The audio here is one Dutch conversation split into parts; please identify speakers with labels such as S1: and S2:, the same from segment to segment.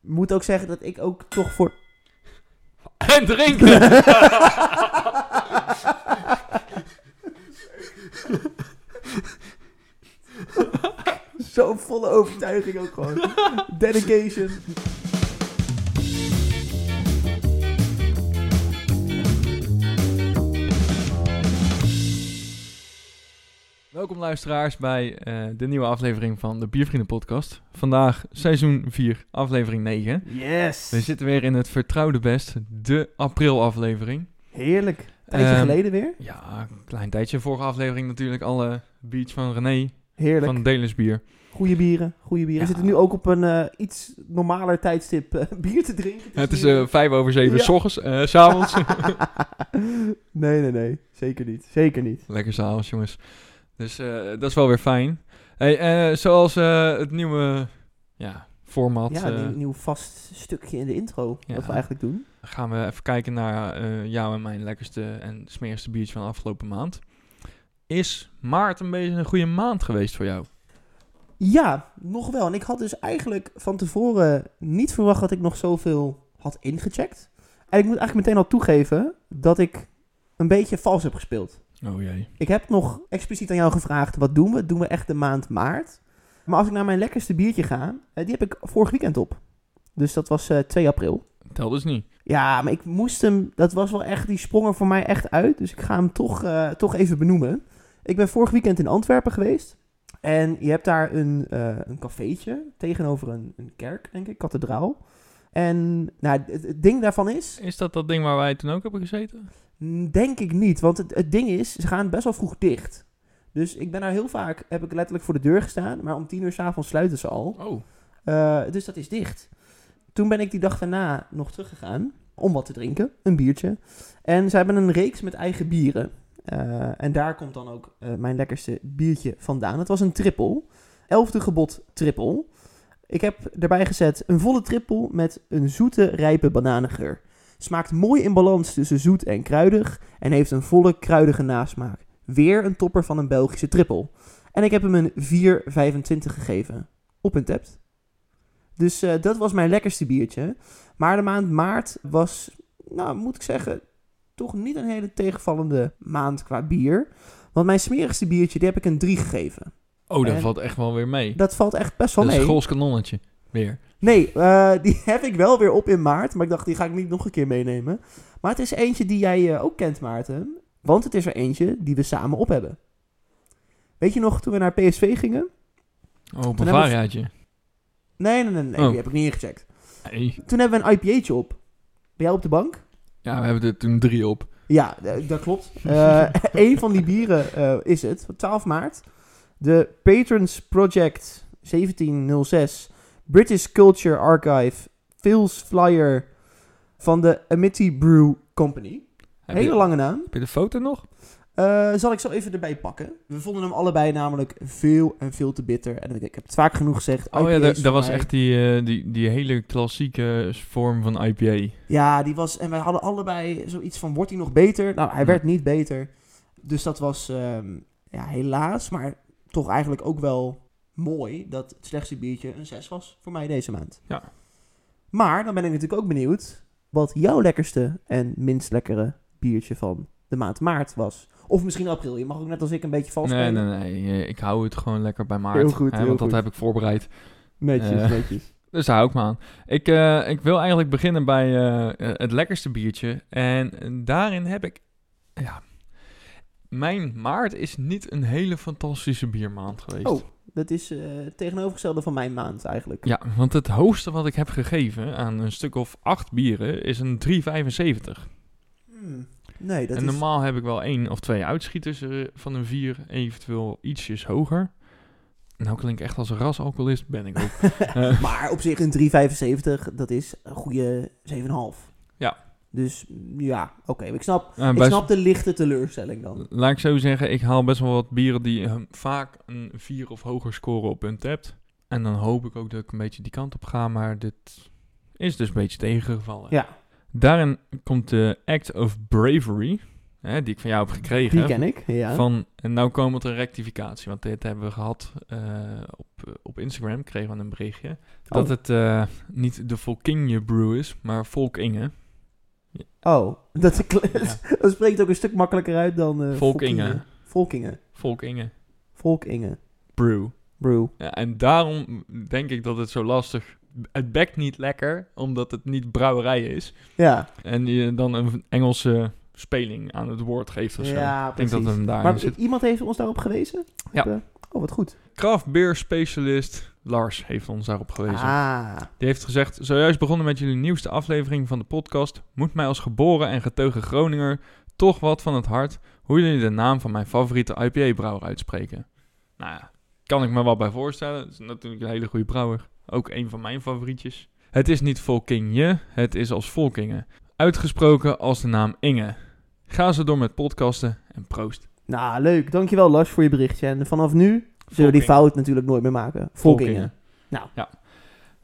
S1: moet ook zeggen dat ik ook toch voor...
S2: En drinken!
S1: Zo'n volle overtuiging ook gewoon. Dedication.
S2: Welkom luisteraars bij eh, de nieuwe aflevering van de Biervrienden podcast. Vandaag seizoen 4, aflevering 9.
S1: Yes.
S2: We zitten weer in het vertrouwde best, de april aflevering.
S1: Heerlijk. Tijdje
S2: Ehm,
S1: geleden weer.
S2: Ja, een klein tijdje. Vorige aflevering natuurlijk alle beats van René
S1: Heerlijk.
S2: van Delens Bier.
S1: Goede bieren. Goede bieren.
S2: Ja.
S1: We zitten nu ook op een eh, iets normaler tijdstip eh, bier te drinken.
S2: Het is eh, vijf over zeven
S1: Ja.
S2: s ochtends, s s'avonds.
S1: nee, nee, nee. Zeker niet. Zeker niet.
S2: Lekker s'avonds, jongens. Dus eh, dat is wel weer fijn. Hey, eh, zoals eh, het nieuwe ja, format
S1: Ja, een nieuw, vast stukje in de intro.
S2: Ja.
S1: Wat we eigenlijk doen.
S2: gaan we even kijken naar jou en mijn lekkerste en smerigste biertje van de afgelopen maand. Is maart een beetje een goede maand geweest voor jou?
S1: Ja, nog wel. En ik had dus eigenlijk van tevoren niet verwacht dat ik nog zoveel had ingecheckt. En ik moet eigenlijk meteen al toegeven dat ik een beetje vals heb gespeeld.
S2: Oh jee.
S1: Ik heb nog expliciet aan jou gevraagd, wat doen we? Doen we echt de maand maart? Maar als ik naar mijn lekkerste biertje ga, eh, die heb ik vorig weekend op. Dus dat was eh 2 april.
S2: Tel dus niet.
S1: Ja, maar ik moest hem, dat was wel echt, die sprong er voor mij echt uit. Dus ik ga hem toch, eh, toch even benoemen. Ik ben vorig weekend in Antwerpen geweest. En je hebt daar een, eh een cafeetje tegenover een, een kerk, denk ik, kathedraal. En nou, het, het ding daarvan is,
S2: Is dat dat ding waar wij toen ook hebben gezeten?
S1: Denk ik niet. Want het, het ding is, ze gaan best wel vroeg dicht. Dus ik ben daar heel vaak, heb ik letterlijk voor de deur gestaan. Maar om tien uur s'avonds sluiten ze al.
S2: Oh.
S1: Eh, dus dat is dicht. Toen ben ik die dag daarna nog teruggegaan om wat te drinken, een biertje. En ze hebben een reeks met eigen bieren. Eh, en daar komt dan ook eh, mijn lekkerste biertje vandaan. Het was een triple. Elfde gebod triple. Ik heb erbij gezet een volle triple met een zoete, rijpe bananengeur. Smaakt mooi in balans tussen zoet en kruidig en heeft een volle, kruidige nasmaak. Weer een topper van een Belgische triple. En ik heb hem een 4,25 gegeven. Op een tapt. Dus eh, dat was mijn lekkerste biertje. Maar de maand maart was, nou moet ik zeggen, toch niet een hele tegenvallende maand qua bier. Want mijn smerigste biertje, die heb ik een 3 gegeven.
S2: Oh, dat
S1: En-
S2: valt echt wel weer mee.
S1: Dat valt echt best wel mee.
S2: een kanonnetje.
S1: Nee, eh, die heb ik wel weer op in maart. Maar ik dacht, die ga ik niet nog een keer meenemen. Maar het is eentje die jij eh, ook kent, Maarten. Want het is er eentje die we samen op hebben. Weet je nog, toen we naar PSV gingen?
S2: Oh,
S1: hebben we-
S2: Bavariaatje.
S1: Nee, nee, nee, nee
S2: Oh.
S1: die heb ik niet ingecheckt.
S2: Nee.
S1: Toen hebben we een IPA'tje op. Ben jij op de bank?
S2: Ja, we hebben er toen drie op.
S1: Ja, dat klopt. Eh een van die bieren eh, is het, van 12 maart. De Patrons Project 1706 British Culture Archive Phil's Flyer van de Amity Brew Company.
S2: Heb
S1: Hele
S2: je,
S1: lange naam.
S2: heb je de foto nog?
S1: Eh, zal ik zo even erbij pakken. We vonden hem allebei namelijk veel en veel te bitter. En ik heb het vaak genoeg gezegd.
S2: Oh ja, dat, was
S1: mij-
S2: echt die, eh, die, die hele klassieke vorm van IPA.
S1: Ja, die was. En wij hadden allebei zoiets van: wordt hij nog beter? Nou, hij
S2: Ja.
S1: werd niet beter. Dus dat was ehm, ja, helaas, maar toch eigenlijk ook wel mooi dat het slechtste biertje een 6 was voor mij deze maand.
S2: Ja.
S1: Maar dan ben ik natuurlijk ook benieuwd wat jouw lekkerste en minst lekkere biertje van de maand maart was. Of misschien april. Je mag ook net als ik een beetje vals
S2: Nee,
S1: spelen.
S2: nee, nee. eh, Ik hou het gewoon lekker bij maart.
S1: Heel goed,
S2: hè,
S1: heel
S2: want dat heb ik voorbereid.
S1: Netjes,
S2: Eh,
S1: netjes.
S2: Dus daar hou ik me aan. Ik, eh, ik wil eigenlijk beginnen bij het lekkerste biertje. En daarin heb ik... Ja, mijn maart is niet een hele fantastische biermaand geweest.
S1: Oh, dat is eh, het tegenovergestelde van mijn maand eigenlijk.
S2: Ja, want het hoogste wat ik heb gegeven aan een stuk of acht bieren is een 3,75.
S1: Hmm, Nee, dat
S2: en
S1: is...
S2: normaal heb ik wel één of twee uitschieters eh, van een 4, eventueel ietsjes hoger. Nou klink ik echt als een rasalcoholist, ben ik ook. Eh,
S1: Maar op zich een 3,75, dat is een goede 7,5. Dus ja, oké. Ik, snap, ik snap de lichte teleurstelling dan.
S2: Laat ik zo zeggen, ik haal best wel wat bieren die vaak een 4 of hoger scoren op hun tapt. En dan hoop ik ook dat ik een beetje die kant op ga, maar dit is dus een beetje tegengevallen.
S1: Ja,
S2: Daarin komt de Act of Bravery, hè, die ik van jou heb gekregen.
S1: die ken ik. Ja.
S2: Van, en nou komt er een rectificatie, want dit hebben we gehad eh, op op, op Instagram, kregen we een berichtje, dat
S1: Oh.
S2: het eh, niet de Volkinje Brew is, maar Volkinge.
S1: Oh, dat,
S2: Ja.
S1: dat spreekt ook een stuk makkelijker uit dan... eh
S2: Volkingen.
S1: Volkingen.
S2: Volkinge
S1: Volkingen.
S2: Brew.
S1: Brew.
S2: Ja, en daarom denk ik dat het zo lastig... Het bekt niet lekker, omdat het niet brouwerij is.
S1: Ja,
S2: En je dan een Engelse speling aan het woord geeft of zo.
S1: ja
S2: ik denk dat het daar
S1: maar
S2: zit.
S1: iemand heeft ons daarop gewezen?
S2: Ja.
S1: Op, eh, oh, wat goed.
S2: Craft beer specialist Lars heeft ons daarop gewezen.
S1: Ah,
S2: Die heeft gezegd, zojuist begonnen met jullie nieuwste aflevering van de podcast, moet mij als geboren en getogen Groninger toch wat van het hart hoe jullie de naam van mijn favoriete IPA-brouwer uitspreken. Nou ja, kan ik me wel bij voorstellen. Het is natuurlijk een hele goede brouwer. Ook een van mijn favorietjes. Het is niet Volkinje, het is als Volkingen. Uitgesproken als de naam Inge. Ga zo door met podcasten en proost.
S1: nou leuk. Dankjewel Lars voor je berichtje. En vanaf nu zullen we die fout natuurlijk nooit meer maken. Volkingen.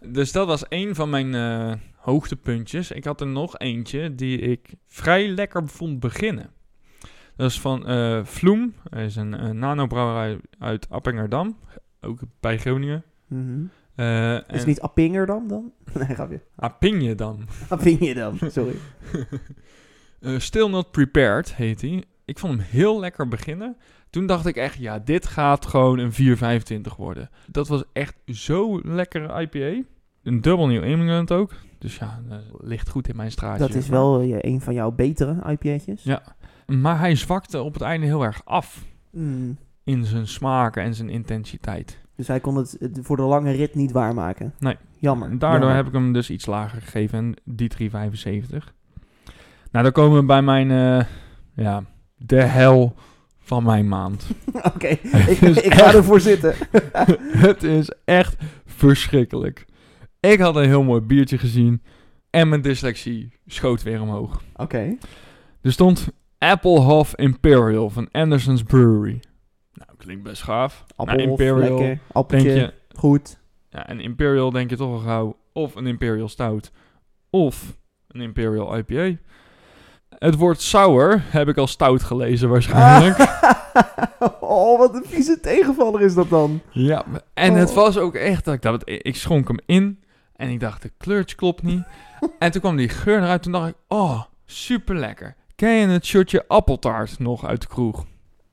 S2: Dus dat was één van mijn eh, hoogtepuntjes. Ik had er nog eentje die ik vrij lekker vond beginnen. Dat is van eh Vloem. Hij is een eh, nanobrouwerij uit Appingerdam. Ook bij Groningen.
S1: Mhm.
S2: Eh
S1: Is het niet Appingerdam dan? Nee, grapje.
S2: Appingedam.
S1: Appingerdam, sorry.
S2: Still Not Prepared heet hij. Ik vond hem heel lekker beginnen. Toen dacht ik echt, ja, dit gaat gewoon een 4,25 worden. Dat was echt zo lekkere IPA. Een dubbel New England ook. Dus ja, eh, ligt goed in mijn straatje.
S1: Dat is wel eh, een van jouw betere IPA'tjes.
S2: Ja. Maar hij zwakte op het einde heel erg af.
S1: Mm.
S2: In zijn smaken en zijn intensiteit.
S1: Dus hij kon het eh, voor de lange rit niet waarmaken.
S2: Nee.
S1: Jammer.
S2: En daardoor
S1: jammer.
S2: heb ik hem dus iets lager gegeven. En die 3,75. Nou, dan komen we bij mijn... ja, de hel van mijn maand.
S1: Oké, ik, ik ga
S2: echt-
S1: ervoor zitten.
S2: het is echt verschrikkelijk. Ik had een heel mooi biertje gezien. En mijn dyslexie schoot weer omhoog.
S1: Oké.
S2: Er stond Applehof Imperial van Anderson's Brewery. Nou, klinkt best gaaf.
S1: Appel,
S2: Nou, Imperial,
S1: lekker. Appeltje,
S2: Denk je,
S1: goed.
S2: ja, een Imperial denk je toch al gauw of een Imperial Stout of een Imperial IPA. Het woord sour heb ik al stout gelezen waarschijnlijk.
S1: oh, wat een vieze tegenvaller is dat dan.
S2: Ja, en het
S1: Oh.
S2: was ook echt dat ik dacht, ik schonk hem in en ik dacht, de kleurtje klopt niet. en toen kwam die geur eruit, toen dacht ik, oh, super lekker. Ken je het shotje appeltaart nog uit de kroeg?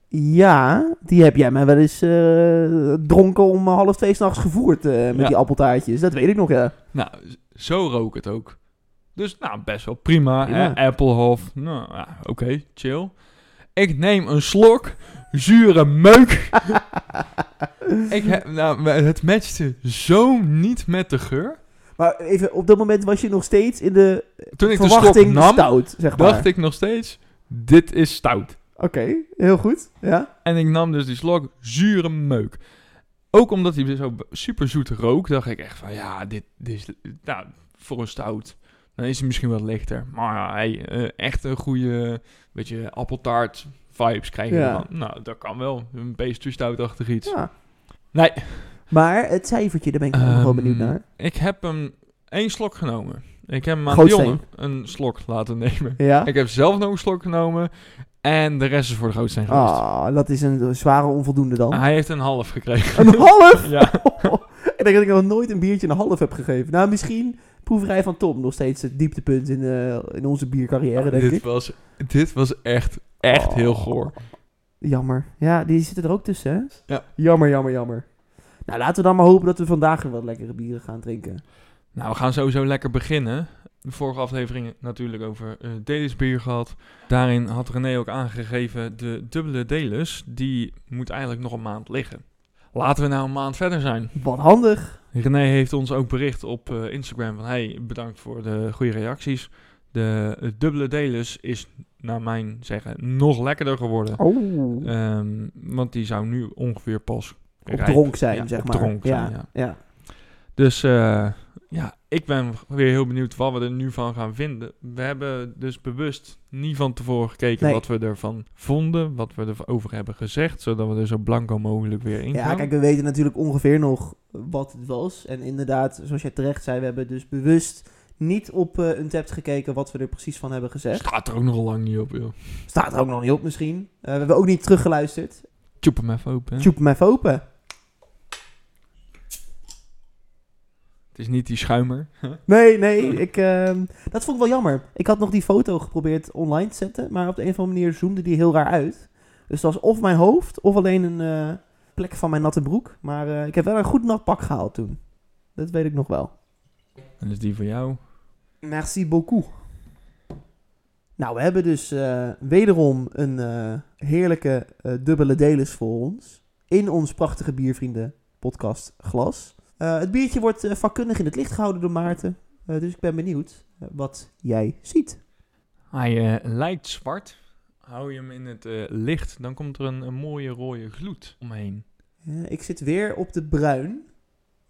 S1: Ja, die heb jij mij wel eens eh, dronken om half twee s'nachts gevoerd eh, met
S2: Ja.
S1: die appeltaartjes. Dat weet ik nog, ja.
S2: Nou, zo rook het ook. Dus nou, best wel prima. Appelhof, nou ja, oké, chill. Ik neem een slok, zure meuk. ik heb, nou, het matchte zo niet met de geur.
S1: Maar even, op dat moment was je nog steeds in de
S2: Toen ik de slok
S1: verwachting
S2: nam,
S1: stout, zeg maar.
S2: dacht ik nog steeds, dit is stout.
S1: Oké, heel goed. Ja.
S2: En ik nam dus die slok zure meuk. Ook omdat hij zo super zoet rook, dacht ik echt van ja, dit, dit is nou, voor een stout. Dan is hij misschien wat lichter. Maar ja, hey, eh, echt een goede, beetje appeltaart vibes krijgen.
S1: Ja.
S2: ervan. Nou, dat kan wel. Een pastry stoutachtig iets.
S1: ja.
S2: Nee,
S1: Maar het cijfertje, daar ben ik nog wel
S2: Ehm,
S1: benieuwd naar.
S2: ik heb hem één slok genomen. Ik heb hem aan. Dionne een slok laten nemen.
S1: Ja.
S2: Ik heb zelf nog een slok genomen. En de rest is voor de grootste geweest.
S1: Ah, dat is een zware onvoldoende dan.
S2: Hij heeft een half gekregen.
S1: Een half?
S2: ja.
S1: ik denk dat ik nog nooit een biertje een half heb gegeven. Nou, misschien proeverij van Tom. Nog steeds het dieptepunt in, eh, in onze biercarrière, denk
S2: dit,
S1: ik.
S2: Was, dit was echt, echt
S1: Oh.
S2: heel goor.
S1: Jammer. Ja, die zitten er ook tussen, hè?
S2: Ja.
S1: Jammer, jammer, jammer. Nou, laten we dan maar hopen dat we vandaag weer wat lekkere bieren gaan drinken.
S2: Nou, we gaan sowieso lekker beginnen. De vorige aflevering natuurlijk over eh Delis bier gehad. Daarin had René ook aangegeven de dubbele Delis. Die moet eigenlijk nog een maand liggen. Laten we nou een maand verder zijn.
S1: Wat handig.
S2: René heeft ons ook bericht op eh, Instagram van... Hey, bedankt voor de goede reacties. De dubbele Delis is naar mijn zeggen nog lekkerder geworden.
S1: Oh.
S2: Ehm, want die zou nu ongeveer pas
S1: op
S2: rijp-
S1: dronk zijn,
S2: ja,
S1: zeg maar.
S2: dronk
S1: ja.
S2: zijn, ja.
S1: ja.
S2: Dus eh, ja, ik ben weer heel benieuwd wat we er nu van gaan vinden. We hebben dus bewust niet van tevoren gekeken
S1: Nee.
S2: wat we ervan vonden, wat we erover hebben gezegd, zodat we er zo blanco mogelijk weer in
S1: Ja,
S2: gaan.
S1: kijk, we weten natuurlijk ongeveer nog wat het was. En inderdaad, zoals jij terecht zei, we hebben dus bewust niet op uh, Untapped gekeken wat we er precies van hebben gezegd.
S2: Staat er ook nog lang niet op, joh.
S1: Staat er ook nog niet op misschien. Uh, we hebben ook niet teruggeluisterd.
S2: Tjoep hem even open.
S1: Tjoep hem even open.
S2: Het is niet die schuimer.
S1: Nee, nee, ik, ehm, dat vond ik wel jammer. Ik had nog die foto geprobeerd online te zetten, maar op de een of andere manier zoomde die heel raar uit. Dus dat was of mijn hoofd, of alleen een eh, plek van mijn natte broek. Maar eh, ik heb wel een goed nat pak gehaald toen. Dat weet ik nog wel.
S2: En is die voor jou?
S1: Merci beaucoup. Nou, we hebben dus eh, wederom een heerlijke dubbele delis voor ons. In ons prachtige biervrienden podcast glas. Eh, het biertje wordt eh, vakkundig in het licht gehouden door Maarten. Eh, dus ik ben benieuwd wat jij ziet.
S2: Hij lijkt zwart. Hou je hem in het licht, dan komt er een, een mooie rode gloed omheen.
S1: Ik zit weer op de bruin.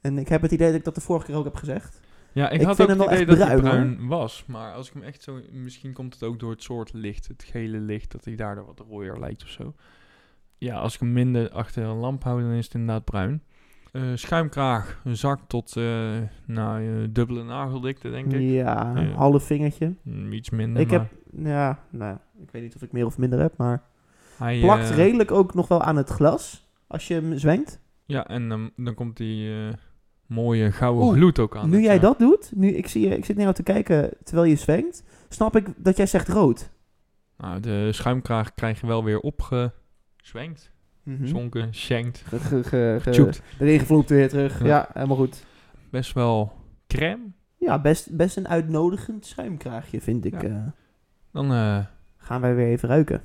S1: En ik heb het idee dat ik dat de vorige keer ook heb gezegd.
S2: Ja, ik,
S1: Ik
S2: had ook het idee dat hij
S1: bruin,
S2: bruin was. Maar als ik hem echt zo... Misschien komt het ook door het soort licht. Het gele licht, dat hij daardoor wat rooier lijkt of zo. Ja, als ik hem minder achter een lamp hou, dan is het inderdaad bruin. Eh, schuimkraag, een zak tot uh, nou, uh, dubbele nageldikte, denk ik.
S1: Ja, een half vingertje.
S2: Mm, Iets minder,
S1: Ik
S2: maar
S1: heb, ja, nou, ik weet niet of ik meer of minder heb, maar
S2: hij,
S1: plakt
S2: eh,
S1: redelijk ook nog wel aan het glas als je hem zwengt.
S2: Ja, en dan dan komt die eh, mooie gouden
S1: Oeh,
S2: gloed ook aan.
S1: nu
S2: het,
S1: jij
S2: eh,
S1: dat doet, nu ik, zie je, ik zit naar jou te kijken terwijl je zwengt, snap ik dat jij zegt rood.
S2: Nou, de schuimkraag krijg je wel weer opgezwenkt,
S1: Mhm.
S2: zonken, shankt,
S1: Ge- ge- ge- ge-
S2: tjoept.
S1: Erin gevloept weer terug. Ja.
S2: Ja.
S1: helemaal goed.
S2: Best wel crème.
S1: Ja, best, best een uitnodigend schuimkraagje, vind ik.
S2: Ja.
S1: eh.
S2: Dan, eh,
S1: gaan wij weer even ruiken.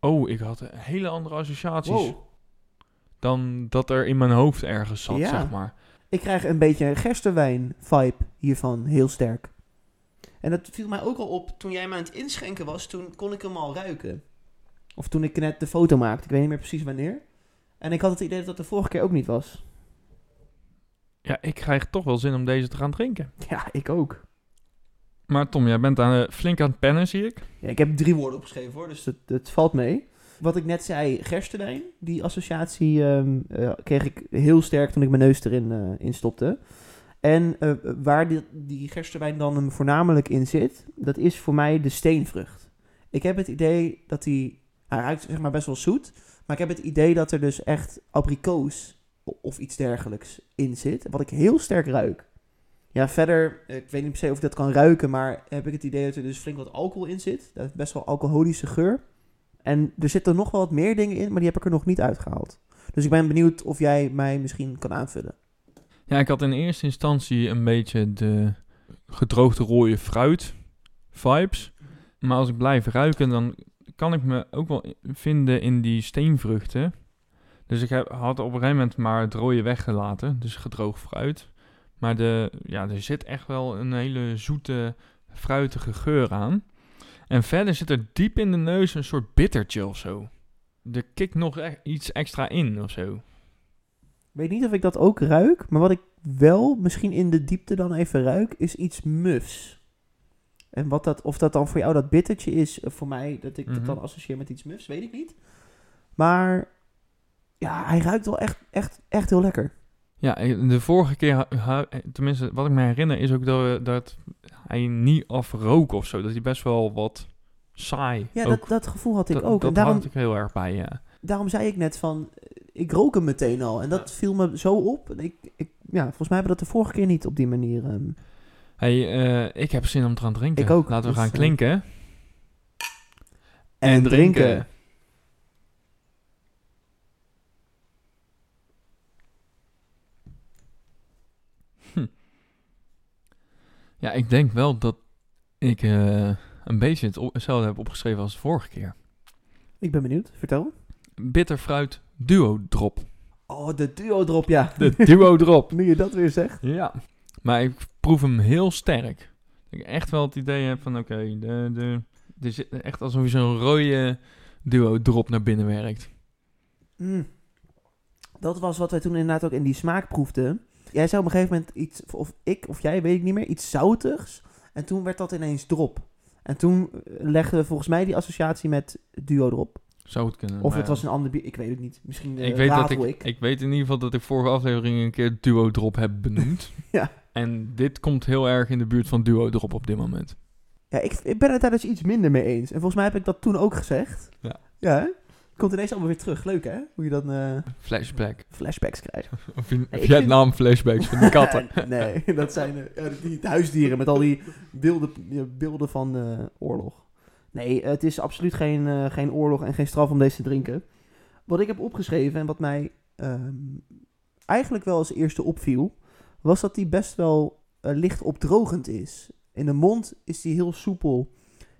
S2: oh, ik had een hele andere associaties
S1: Wow.
S2: dan dat er in mijn hoofd ergens zat,
S1: Ja.
S2: zeg maar.
S1: Ik krijg een beetje een gerstewijn-vibe hiervan, heel sterk. En dat viel mij ook al op toen jij me aan het inschenken was. Toen kon ik hem al ruiken. Of toen ik net de foto maakte. Ik weet niet meer precies wanneer. En ik had het idee dat dat de vorige keer ook niet was.
S2: Ja, ik krijg toch wel zin om deze te gaan drinken.
S1: Ja, ik ook.
S2: Maar Tom, jij bent aan, eh, flink aan het pennen, zie ik.
S1: Ja, ik heb drie woorden opgeschreven hoor, dus het, het valt mee. Wat ik net zei, gerstewijn, die associatie ehm, eh, kreeg ik heel sterk toen ik mijn neus erin in stopte. En waar die, die gerstewijn dan hem voornamelijk in zit, dat is voor mij de steenvrucht. Ik heb het idee dat die, hij ruikt zeg maar best wel zoet, maar ik heb het idee dat er dus echt abrikoos of iets dergelijks in zit, wat ik heel sterk ruik. Ja, verder, ik weet niet per se of ik dat kan ruiken, maar heb ik het idee dat er dus flink wat alcohol in zit. Dat best wel alcoholische geur. En er zitten nog wel wat meer dingen in, maar die heb ik er nog niet uitgehaald. Dus ik ben benieuwd of jij mij misschien kan aanvullen.
S2: Ja, ik had in eerste instantie een beetje de gedroogde rode fruit vibes. Maar als ik blijf ruiken, dan kan ik me ook wel vinden in die steenvruchten. Dus ik had op een gegeven moment maar het rode weggelaten, dus gedroogd fruit. Maar de, ja, er zit echt wel een hele zoete, fruitige geur aan. En verder zit er diep in de neus een soort bittertje of zo. Er kikt nog echt iets extra in of zo.
S1: Ik weet niet of ik dat ook ruik, maar wat ik wel misschien in de diepte dan even ruik, is iets mufs. En wat dat, of dat dan voor jou dat bittertje is, eh, voor mij dat ik dat
S2: Mhm.
S1: dan associeer met iets mufs, weet ik niet. Maar ja, hij ruikt wel echt, echt, echt heel lekker.
S2: Ja, eh, de vorige keer, ha- tenminste wat ik me herinner, is ook dat, dat hij niet afrook of zo. Dat hij best wel wat saai
S1: Ja,
S2: ook.
S1: dat, dat gevoel had ik
S2: dat,
S1: ook.
S2: Dat
S1: en daarom,
S2: had ik heel erg bij, ja.
S1: daarom zei ik net van, eh, ik rook hem meteen al. En dat viel me zo op. Ik, ik, ja, volgens mij hebben we dat de vorige keer niet op die manier. ehm.
S2: Hey, eh, ik heb zin om te gaan drinken.
S1: Ik ook,
S2: Laten we gaan
S1: eh,
S2: klinken.
S1: En, drinken.
S2: Ja, ik denk wel dat ik eh, een beetje hetzelfde heb opgeschreven als de vorige keer.
S1: Ik ben benieuwd. Vertel.
S2: Bitter fruit duo drop.
S1: Oh, de duo drop, ja.
S2: De duo drop.
S1: Nu je dat weer zegt.
S2: Ja, maar ik proef hem heel sterk. Ik echt wel het idee heb van, oké, de, de, zit echt alsof je zo'n rode duo drop naar binnen werkt.
S1: Mm. Dat was wat wij toen inderdaad ook in die smaak proefden. Jij zei op een gegeven moment iets, of ik of jij, weet ik niet meer, iets zoutigs. En toen werd dat ineens drop. En toen eh, legden we volgens mij die associatie met duo drop.
S2: Zou het kunnen.
S1: Of het
S2: ja.
S1: was een ander bier, ik weet het niet. Misschien eh
S2: ik weet, dat ik, ik weet in ieder geval dat ik vorige aflevering een keer duo drop heb benoemd.
S1: Ja.
S2: En dit komt heel erg in de buurt van duo drop op dit moment.
S1: Ja, ik, ik ben het daar dus iets minder mee eens. En volgens mij heb ik dat toen ook gezegd.
S2: Ja.
S1: Ja? Komt ineens allemaal weer terug. Leuk hè? Hoe je dan eh,
S2: Flashback.
S1: flashbacks krijgt.
S2: Of in Vietnam flashbacks van die katten.
S1: nee, dat zijn eh, die huisdieren met al die beelden, beelden van eh, oorlog. Nee, het is absoluut geen, eh, geen oorlog en geen straf om deze te drinken. Wat ik heb opgeschreven en wat mij ehm, eigenlijk wel als eerste opviel, was dat die best wel eh, licht opdrogend is. In de mond is die heel soepel,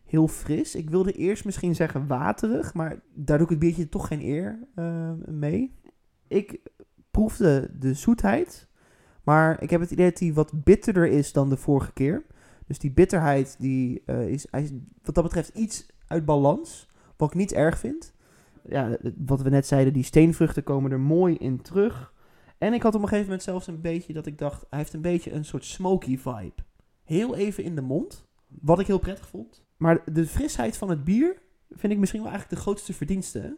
S1: heel fris. Ik wilde eerst misschien zeggen waterig, maar daar doe ik het biertje toch geen eer eh, mee. Ik proefde de zoetheid, maar ik heb het idee dat die wat bitterder is dan de vorige keer. Dus die bitterheid die, eh, is, is wat dat betreft iets uit balans, wat ik niet erg vind. Ja, wat we net zeiden, die steenvruchten komen er mooi in terug. En ik had op een gegeven moment zelfs een beetje dat ik dacht, hij heeft een beetje een soort smoky vibe. Heel even in de mond, wat ik heel prettig vond. Maar de frisheid van het bier vind ik misschien wel eigenlijk de grootste verdienste.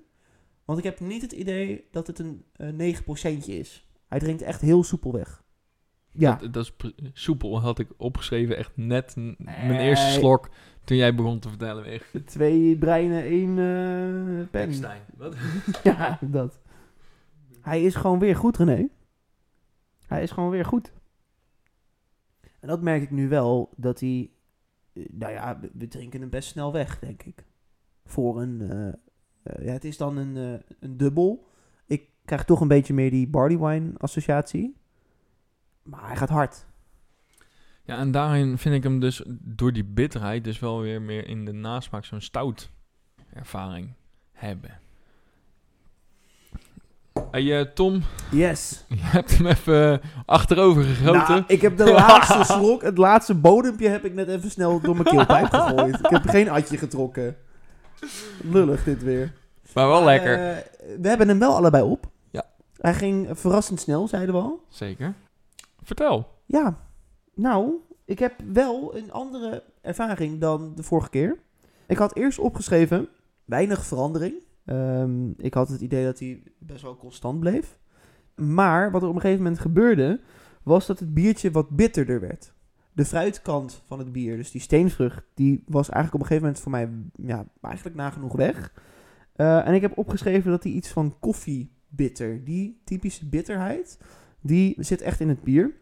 S1: Want ik heb niet het idee dat het een eh 9% is. Hij drinkt echt heel soepel weg. Ja,
S2: Dat, dat is soepel, had ik opgeschreven. Echt net mijn eerste slok toen jij begon te vertellen weg.
S1: twee breinen, één eh pen.
S2: Eckstein. Wat?
S1: Ja, dat. Hij is gewoon weer goed, René. Hij is gewoon weer goed. En dat merk ik nu wel, dat hij... eh, Nou ja, we, drinken hem best snel weg, denk ik. Voor een... eh, ja, het is dan een, eh, een dubbel. Ik krijg toch een beetje meer die barley wine associatie. Maar hij gaat hard.
S2: Ja, en daarin vind ik hem dus door die bitterheid dus wel weer meer in de nasmaak zo'n stout ervaring hebben. Hey, eh, Tom,
S1: Yes.
S2: je hebt hem even achterover gegoten.
S1: Nou, ik heb de laatste slok, het laatste bodempje heb ik net even snel door mijn keelpijp gegooid. Ik heb geen atje getrokken. Lullig dit weer.
S2: maar wel lekker.
S1: Eh, we hebben hem wel allebei op.
S2: Ja.
S1: Hij ging verrassend snel, zeiden we al.
S2: Zeker. Vertel.
S1: Ja, nou, ik heb wel een andere ervaring dan de vorige keer. Ik had eerst opgeschreven, weinig verandering. Ehm, ik had het idee dat hij best wel constant bleef. Maar wat er op een gegeven moment gebeurde, was dat het biertje wat bitterder werd. De fruitkant van het bier, dus die steenvrucht, die was eigenlijk op een gegeven moment voor mij ja, eigenlijk nagenoeg weg. Eh, en ik heb opgeschreven dat hij iets van koffiebitter, die typische bitterheid, die zit echt in het bier.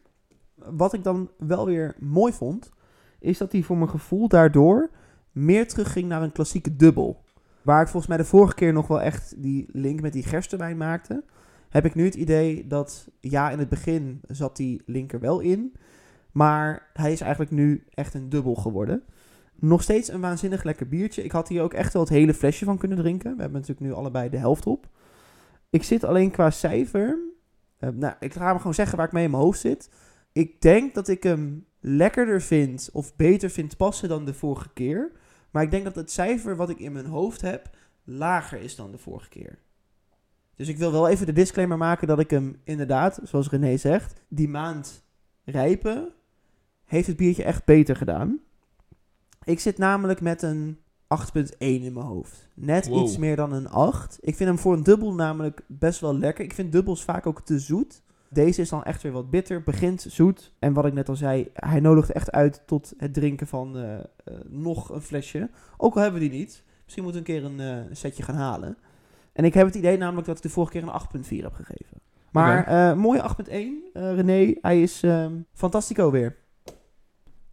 S1: Wat ik dan wel weer mooi vond, is dat hij voor mijn gevoel daardoor meer terugging naar een klassieke dubbel. Waar ik volgens mij de vorige keer nog wel echt die link met die gerstewijn maakte, heb ik nu het idee dat, ja, in het begin zat die link er wel in, maar hij is eigenlijk nu echt een dubbel geworden. Nog steeds een waanzinnig lekker biertje. Ik had hier ook echt wel het hele flesje van kunnen drinken. We hebben natuurlijk nu allebei de helft op. Ik zit alleen qua cijfer. eh, nou, ik ga hem gewoon zeggen waar ik mee in mijn hoofd zit. Ik denk dat ik hem lekkerder vind of beter vind passen dan de vorige keer. Maar ik denk dat het cijfer wat ik in mijn hoofd heb lager is dan de vorige keer. Dus ik wil wel even de disclaimer maken dat ik hem inderdaad, zoals René zegt, die maand rijpen heeft het biertje echt beter gedaan. Ik zit namelijk met een 8.1 in mijn hoofd. Net
S2: Wow.
S1: iets meer dan een 8. Ik vind hem voor een dubbel namelijk best wel lekker. Ik vind dubbels vaak ook te zoet. Deze is dan echt weer wat bitter, begint zoet. En wat ik net al zei, hij nodigt echt uit tot het drinken van eh, eh, nog een flesje. Ook al hebben we die niet. Misschien moeten we een keer een eh, setje gaan halen. En ik heb het idee namelijk dat ik de vorige keer een 8.4 heb gegeven. Maar eh, mooie 8.1, eh, René. Hij is ehm, fantastico weer.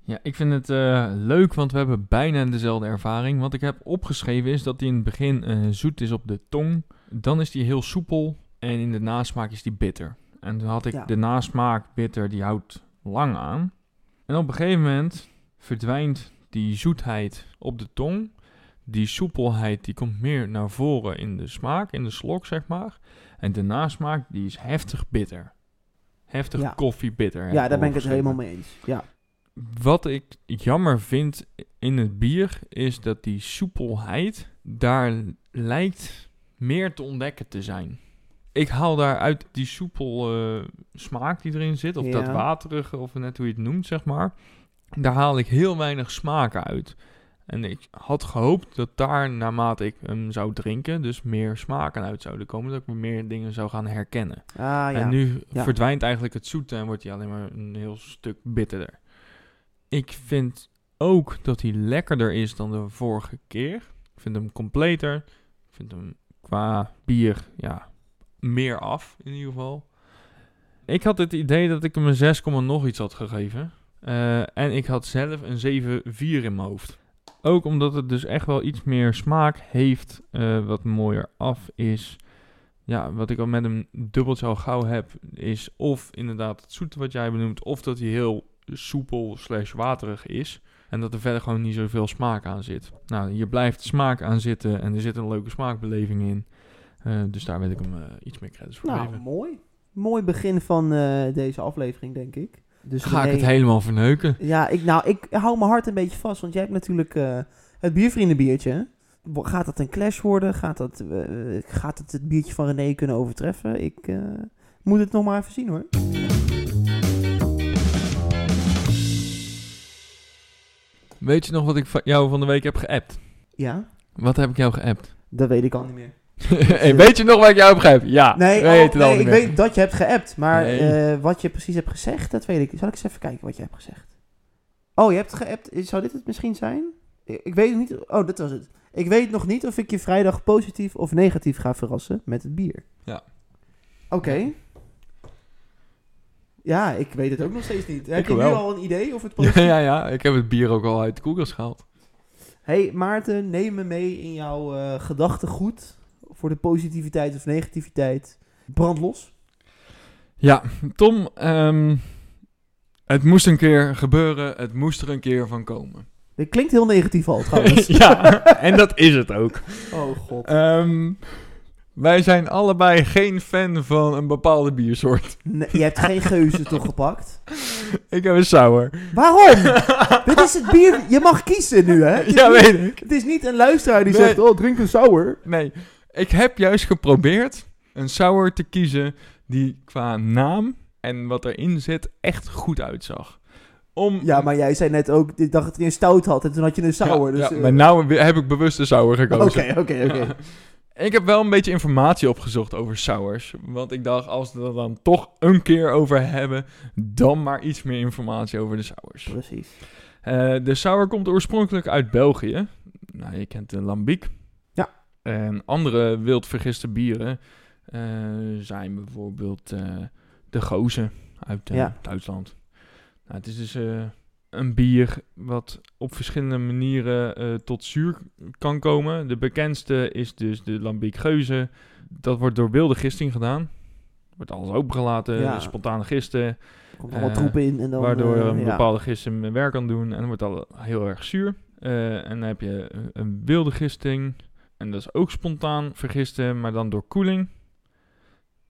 S2: Ja, ik vind het leuk, want we hebben bijna dezelfde ervaring. Wat ik heb opgeschreven is dat hij in het begin zoet is op de tong. Dan is hij heel soepel en in de nasmaak is hij bitter. En toen had ik
S1: Ja.
S2: de nasmaak bitter, die houdt lang aan. En op een gegeven moment verdwijnt die zoetheid op de tong. Die soepelheid die komt meer naar voren in de smaak, in de slok zeg maar. En de nasmaak die is heftig bitter. Heftig
S1: Ja.
S2: koffiebitter.
S1: Ja, daar ben ik het helemaal mee eens. Ja.
S2: Wat ik jammer vind in het bier is dat die soepelheid daar lijkt meer te ontdekken te zijn. Ik haal daaruit die soepel eh, smaak die erin zit, of dat waterige, of net hoe je het noemt, zeg maar. Daar haal ik heel weinig smaken uit. En ik had gehoopt dat daar, naarmate ik hem zou drinken, dus meer smaken uit zouden komen. Dat ik meer dingen zou gaan herkennen.
S1: Ah ja.
S2: En nu
S1: Ja.
S2: verdwijnt eigenlijk het zoete en wordt hij alleen maar een heel stuk bitterder. Ik vind ook dat hij lekkerder is dan de vorige keer. Ik vind hem completer. Ik vind hem qua bier, ja, meer af in ieder geval. Ik had het idee dat ik hem een 6, nog iets had gegeven. Eh, en ik had zelf een 7,4 in mijn hoofd. Ook omdat het dus echt wel iets meer smaak heeft, eh, wat mooier af is. Ja, wat ik al met een dubbeltje al gauw heb, is of inderdaad het zoete wat jij benoemt, of dat hij heel soepel slash waterig is. En dat er verder gewoon niet zoveel smaak aan zit. Nou, hier blijft smaak aan zitten en er zit een leuke smaakbeleving in. Eh, dus daar wil ik hem eh, iets meer credits voor
S1: Nou,
S2: geven.
S1: mooi. Mooi begin van eh, deze aflevering, denk ik. Dus
S2: Ga ik het helemaal verneuken?
S1: Ja, ik, nou, ik hou mijn hart een beetje vast, want jij hebt natuurlijk het biervriendenbiertje. Gaat dat een clash worden? Gaat, dat, gaat het het biertje van René kunnen overtreffen? Ik moet het nog maar even zien hoor.
S2: Weet je nog wat ik van jou van de week heb geappt?
S1: Ja,
S2: Wat heb ik jou geappt?
S1: dat weet ik al niet meer.
S2: hey, weet je nog wat ik jou heb geappt? Ja,
S1: Nee,
S2: weet
S1: oh,
S2: het
S1: nee ik
S2: meer.
S1: weet dat je hebt geappt, maar
S2: Nee.
S1: eh, wat je precies hebt gezegd, dat weet ik. Zal ik eens even kijken wat je hebt gezegd? Oh, je hebt geappt. Zou dit het misschien zijn? Ik, weet niet. Oh, dat was het. Ik weet nog niet of ik je vrijdag positief of negatief ga verrassen met het bier.
S2: Ja.
S1: Oké. Ja, ik weet het ook nog steeds niet. Heb
S2: Ik
S1: je nu al een idee of het positief
S2: ja, ja, ik heb het bier ook al uit de koelkast gehaald.
S1: Hey Maarten, neem me mee in jouw eh gedachtegoed voor de positiviteit of negativiteit. Brand los.
S2: Ja, Tom, ehm, het moest een keer gebeuren, het moest er een keer van komen.
S1: Dit klinkt heel negatief al trouwens.
S2: ja, en dat is het ook.
S1: Oh god.
S2: Ehm, wij zijn allebei geen fan van een bepaalde biersoort.
S1: Nee, je hebt geen geuze toch gepakt?
S2: Ik heb een sour.
S1: Waarom? Dit is het bier. Je mag kiezen nu, hè? Het is,
S2: Ja,
S1: niet,
S2: weet ik.
S1: het is niet een luisteraar die
S2: Nee.
S1: zegt: Oh, drink een sour.
S2: Nee, ik heb juist geprobeerd een sour te kiezen die qua naam en wat erin zit echt goed uitzag. Om...
S1: Ja, maar jij zei net ook: Ik dacht dat hij een stout had en toen had je een sour.
S2: Ja,
S1: dus,
S2: ja,
S1: eh,
S2: maar nou heb ik bewust de sour gekozen.
S1: Oké, oké, oké.
S2: Ik heb wel een beetje informatie opgezocht over sours. Want ik dacht, als we het dan toch een keer over hebben, dan maar iets meer informatie over de sours.
S1: Precies.
S2: Eh, de sour komt oorspronkelijk uit België. Nou, je kent de Lambiek. En andere wild vergiste bieren eh, zijn bijvoorbeeld eh, de Gozen uit eh,
S1: Ja.
S2: Duitsland. Nou, het is dus een bier wat op verschillende manieren tot zuur kan komen. De bekendste is dus de Lambiek Geuze. Dat wordt door wilde gisting gedaan. Wordt alles opengelaten,
S1: Ja.
S2: spontane gisten.
S1: Er komt allemaal troepen in en dan.
S2: waardoor een bepaalde gist zijn werk kan doen. En dan wordt al heel erg zuur. En dan heb je een wilde gisting. En dat is ook spontaan vergisten, maar dan door koeling.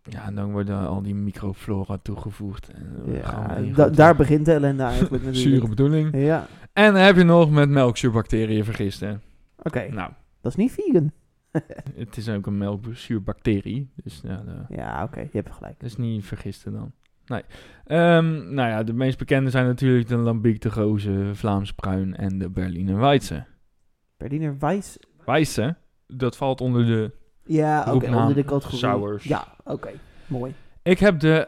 S2: Ja, en dan worden al die microflora toegevoegd. En
S1: Ja, da- daar begint de ellende eigenlijk
S2: Zure
S1: natuurlijk.
S2: bedoeling.
S1: Ja,
S2: En dan heb je nog met melkzuurbacteriën vergisten.
S1: oké.
S2: Nou,
S1: Dat is niet vegan.
S2: het is ook een melkzuurbacterie. Dus ja, de-
S1: Ja, oké, je hebt gelijk.
S2: dat is niet vergisten dan. Nee. Ehm, nou ja, de meest bekende zijn natuurlijk de Lambiek, de Goze, Vlaams Bruin en de Berliner Weisse.
S1: Berliner Weiss.
S2: Weisse, dat valt onder de...
S1: Ja, oké,
S2: Roepnaam
S1: onder de categorie.
S2: sours.
S1: Ja, oké. Mooi.
S2: Ik heb de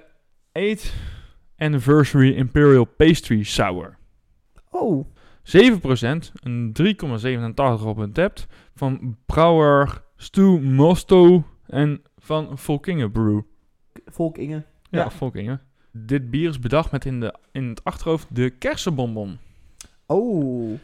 S2: 8th Anniversary Imperial Pastry Sour.
S1: Oh,
S2: 7%, een 3,87 op een tapt, van brouwer Stu Mosto en van Volkingen Brew.
S1: Volk Inge.
S2: Ja,
S1: Ja.
S2: Volkingen. Dit bier is bedacht met in, de, in het achterhoofd de kersenbonbon.
S1: Oh,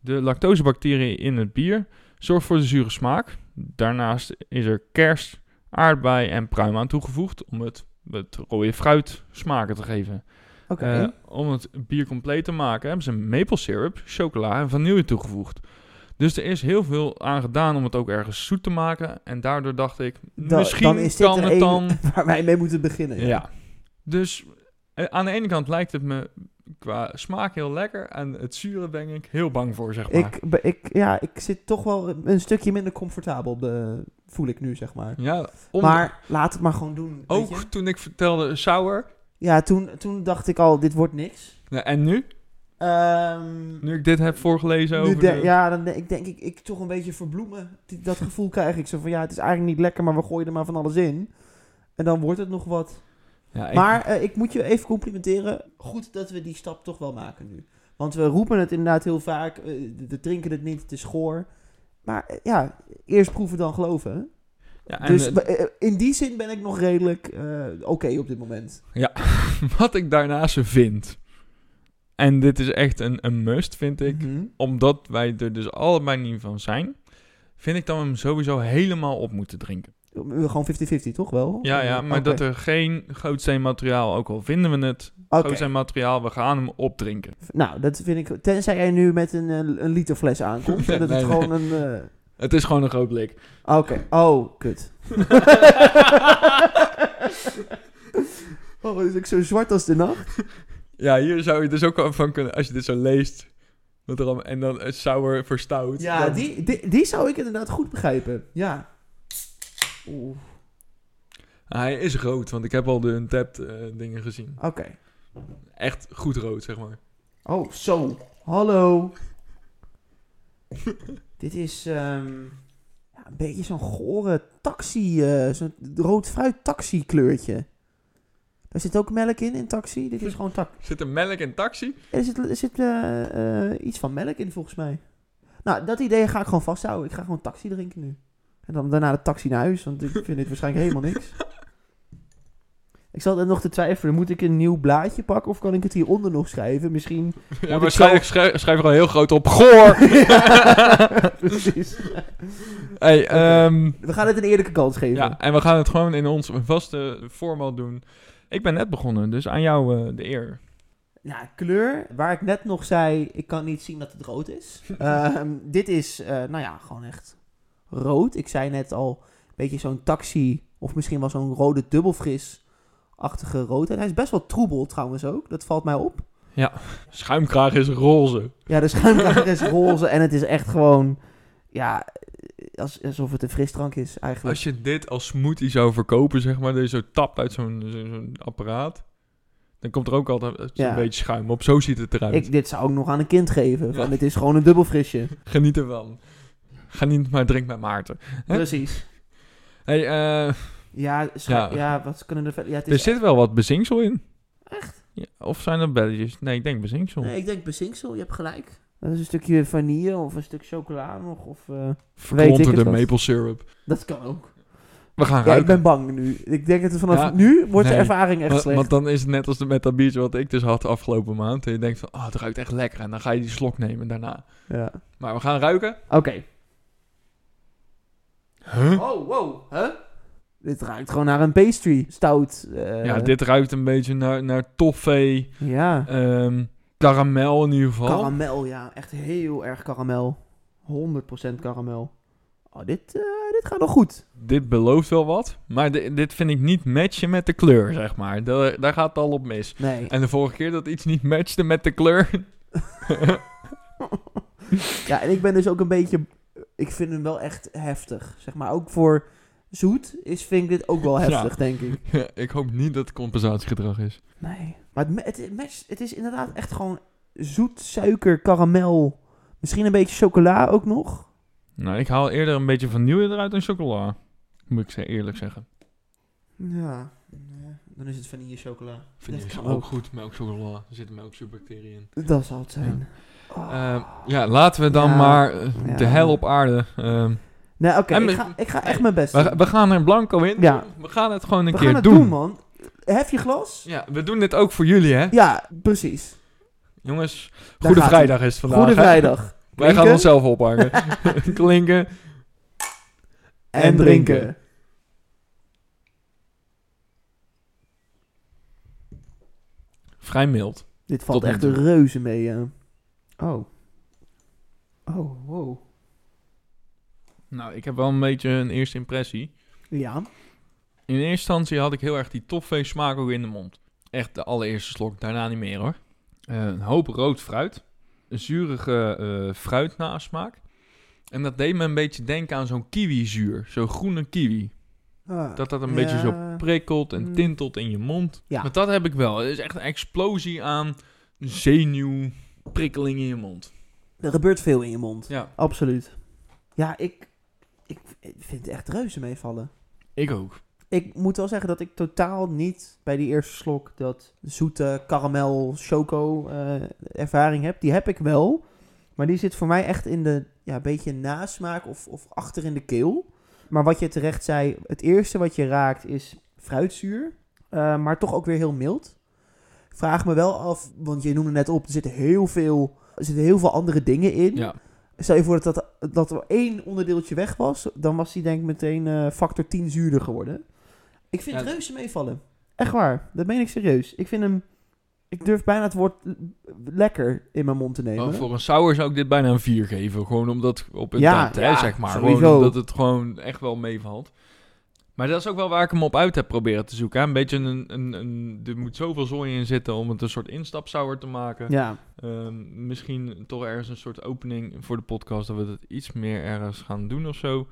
S2: De lactosebacterie in het bier zorgt voor de zure smaak. Daarnaast is er kerst, aardbei en pruim aan toegevoegd om het, het rode fruit smaken te geven.
S1: oké.
S2: Eh, om het bier compleet te maken hebben ze maple syrup, chocola en vanille toegevoegd. Dus er is heel veel aan gedaan om het ook ergens zoet te maken. En daardoor dacht ik,
S1: Da-
S2: misschien
S1: dan is dit
S2: kan het dan...
S1: waar wij mee moeten beginnen.
S2: Ja. Dus eh, aan de ene kant lijkt het me qua smaak heel lekker. En het zure ben ik heel bang voor, zeg maar.
S1: Ik, ik, ja, ik zit toch wel een stukje minder comfortabel, be- voel ik nu, zeg maar.
S2: ja, om-
S1: Maar laat het maar gewoon doen. weet
S2: ook
S1: je?
S2: toen ik vertelde sour.
S1: Ja, toen, toen dacht ik al, dit wordt niks.
S2: Ja, en nu?
S1: Ehm,
S2: Nu ik dit heb voorgelezen over
S1: de-
S2: de-
S1: Ja, dan denk ik, denk ik, ik toch een beetje verbloemen. Dat gevoel krijg ik zo van, ja, het is eigenlijk niet lekker, maar we gooien er maar van alles in. En dan wordt het nog wat.
S2: Ja, ik-
S1: Maar eh, ik moet je even complimenteren. Goed dat we die stap toch wel maken nu. Want we roepen het inderdaad heel vaak. eh, we drinken het niet, het is goor. Maar eh, ja, eerst proeven dan geloven.
S2: Ja, en,
S1: dus in die zin ben ik nog redelijk oké op dit moment.
S2: wat ik daarnaast vind, en dit is echt een, een must, vind ik,
S1: Mhm.
S2: omdat wij er dus allebei niet van zijn, vind ik dat we hem sowieso helemaal op moeten drinken.
S1: Gewoon 50-50, toch wel?
S2: Ja, ja, maar dat er geen gootsteenmateriaal, ook al vinden we het,
S1: Oké.
S2: gootsteenmateriaal, we gaan hem opdrinken.
S1: Nou, dat vind ik... Tenzij jij nu met een, eh, een liter fles aankomt. en dat
S2: Nee,
S1: het
S2: nee.
S1: gewoon een... eh,
S2: Het is gewoon een groot blik.
S1: Oké. Oh, kut. oh, is ik zo zwart als de nacht?
S2: Ja, hier zou je dus ook wel van kunnen, als je dit zo leest, er en dan het sour verstout.
S1: Ja,
S2: dan-
S1: die, die, die zou ik inderdaad goed begrijpen. Ja. Oeh,
S2: Hij is rood, want ik heb al de untapped eh, dingen gezien.
S1: oké.
S2: Echt goed rood, zeg maar.
S1: Oh, zo. Hallo. Dit is ehm, ja, een beetje zo'n gore taxi, eh, zo'n rood fruit taxi kleurtje. Daar zit ook melk in, in taxi. Dit is gewoon tak.
S2: Zit er melk in taxi?
S1: Er zit, er zit eh, iets van melk in, volgens mij. Nou, dat idee ga ik gewoon vasthouden. Ik ga gewoon taxi drinken nu. En dan daarna de taxi naar huis, want ik vind dit waarschijnlijk helemaal niks. Ik zat er nog te twijfelen, moet ik een nieuw blaadje pakken of kan ik het hieronder nog schrijven? Misschien...
S2: Ja, waarschijnlijk schrijf, schrijf er al heel groot op. Goor!
S1: Precies.
S2: hey, ehm,
S1: We gaan het een eerlijke kans geven.
S2: ja, en we gaan het gewoon in ons vaste format doen. Ik ben net begonnen, dus aan jou eh, de eer.
S1: Nou, kleur, waar ik net nog zei, ik kan niet zien dat het rood is. Ehm, dit is, eh, nou ja, gewoon echt rood. Ik zei net al, een beetje zo'n taxi, of misschien wel zo'n rode dubbelfris-achtige roodheid. Hij is best wel troebel trouwens ook, dat valt mij op.
S2: Schuimkraag is roze.
S1: Ja, de schuimkraag is roze en het is echt gewoon, ja, als, alsof het een frisdrank is eigenlijk.
S2: Als je dit als smoothie zou verkopen, zeg maar, dat je zo tapt uit zo'n zo- zo'n apparaat, dan komt er ook altijd
S1: Ja.
S2: beetje schuim op. Zo ziet het eruit.
S1: Ik, dit zou ik nog aan een kind geven, van
S2: Ja.
S1: dit is gewoon een dubbelfrisje.
S2: Geniet ervan. Ga niet maar drink met Maarten. Hè?
S1: Precies.
S2: Hey, eh,
S1: Ja,
S2: Ja.
S1: ja. wat kunnen er. Ja, het
S2: er zit wel wat bezinksel in.
S1: Echt?
S2: Ja, of zijn er belletjes? Nee, ik denk bezinksel.
S1: Nee, ik denk bezinksel, je hebt gelijk. Dat is een stukje vanille of een stuk chocola nog. Of, eh, weet ik
S2: Verklonterde
S1: het wat.
S2: maple syrup.
S1: dat kan ook.
S2: We gaan
S1: Ja, ik
S2: ruiken.
S1: ben bang nu. Ik denk dat het vanaf
S2: Ja,
S1: nu wordt de ervaring echt slecht.
S2: want dan is het net als de- met dat biertje wat ik dus had afgelopen maand. En je denkt van, oh, het ruikt echt lekker. En dan ga je die slok nemen daarna.
S1: Ja.
S2: Maar we gaan ruiken.
S1: Oké.
S2: Huh?
S1: Oh, wow. Huh? Dit ruikt gewoon naar een pastry. Stout. eh,
S2: ja, dit ruikt een beetje naar, naar toffee.
S1: Ja.
S2: ehm karamel in ieder geval.
S1: Karamel, ja. Echt heel erg karamel. 100% karamel. Oh, dit, eh, dit gaat nog goed.
S2: Dit belooft wel wat. Maar di- dit vind ik niet matchen met de kleur, zeg maar. Daar, daar gaat het al op mis.
S1: Nee.
S2: En de vorige keer dat iets niet matchte met de kleur.
S1: Ja, en ik ben dus ook een beetje... Ik vind hem wel echt heftig. Zeg maar, ook voor zoet is, vind ik dit ook wel
S2: Ja.
S1: heftig, denk ik.
S2: ik hoop niet dat het compensatiegedrag is.
S1: Nee. Maar het, het, het, is inderdaad echt gewoon zoet, suiker, karamel. Misschien een beetje chocola ook nog.
S2: Nou, ik haal eerder een beetje vanille eruit dan chocola. Moet ik ze eerlijk zeggen.
S1: Ja. Dan is het vanille chocola.
S2: Je
S1: kan
S2: ook
S1: ook.
S2: goed, melkchocola. Er zitten melkzuurbacteriën in.
S1: Dat zal het zijn. Oh.
S2: Ehm, ja, laten we dan
S1: Ja.
S2: maar eh, de hel op aarde. ehm,
S1: nee, oké. ik,
S2: we-
S1: ga, ik ga echt mijn best
S2: we,
S1: doen.
S2: we gaan er blanco in.
S1: Ja.
S2: We gaan het gewoon een
S1: We
S2: keer
S1: gaan het
S2: doen.
S1: doen, man. Hef je glas?
S2: Ja, we doen dit ook voor jullie, hè?
S1: Ja, precies.
S2: Jongens,
S1: Daar
S2: Goede Vrijdag is vandaag.
S1: Goede
S2: hè?
S1: vrijdag.
S2: Wij gaan onszelf ophangen. Klinken.
S1: En drinken.
S2: Vrij mild.
S1: Dit valt
S2: Tot
S1: echt
S2: toe.
S1: reuze mee, ja. Oh. Oh, wow.
S2: Nou, ik heb wel een beetje een eerste impressie.
S1: Ja.
S2: In eerste instantie had ik heel erg die toffee smaak ook in de mond. Echt de allereerste slok, daarna niet meer hoor. Eh, een hoop rood fruit. Een zurige eh fruit nasmaak. En dat deed me een beetje denken aan zo'n kiwizuur. Zo'n groene kiwi.
S1: Ah,
S2: Dat dat een
S1: ja.
S2: beetje zo prikkelt en
S1: Mm.
S2: tintelt in je mond.
S1: Ja.
S2: Maar dat heb ik wel. Het is echt een explosie aan zenuwprikkeling in je mond.
S1: Er gebeurt veel in je mond.
S2: Ja,
S1: Absoluut. Ja, ik, ik vind het echt reuze meevallen.
S2: ik ook.
S1: Ik moet wel zeggen dat ik totaal niet bij die eerste slok dat zoete karamel choco eh, ervaring heb. Die heb ik wel. Maar die zit voor mij echt in de ja, beetje nasmaak of, of achter in de keel. Maar wat je terecht zei, het eerste wat je raakt is fruitzuur. eh, maar toch ook weer heel mild. Vraag me wel af, want je noemde net op, er zitten heel veel, er zitten heel veel andere dingen in.
S2: Ja.
S1: Stel je voor dat, dat, dat er één onderdeeltje weg was, dan was die denk ik meteen eh, factor 10 zuurder geworden. Ik vind
S2: Ja,
S1: het reuze meevallen. Echt waar, dat meen ik serieus. Ik vind hem, ik durf bijna het woord lekker in mijn mond te nemen.
S2: Voor een sour zou ik dit bijna een 4 geven. Gewoon omdat op het
S1: Ja,
S2: hè,
S1: ja,
S2: zeg maar.
S1: sowieso.
S2: Gewoon omdat het gewoon echt wel meevalt. Maar dat is ook wel waar ik hem op uit heb proberen te zoeken. hè. Een beetje een, een, een... Er moet zoveel zooi in zitten om het een soort instapsour te maken.
S1: Ja,
S2: Ehm, misschien toch ergens een soort opening voor de podcast... dat we het iets meer ergens gaan doen of zo.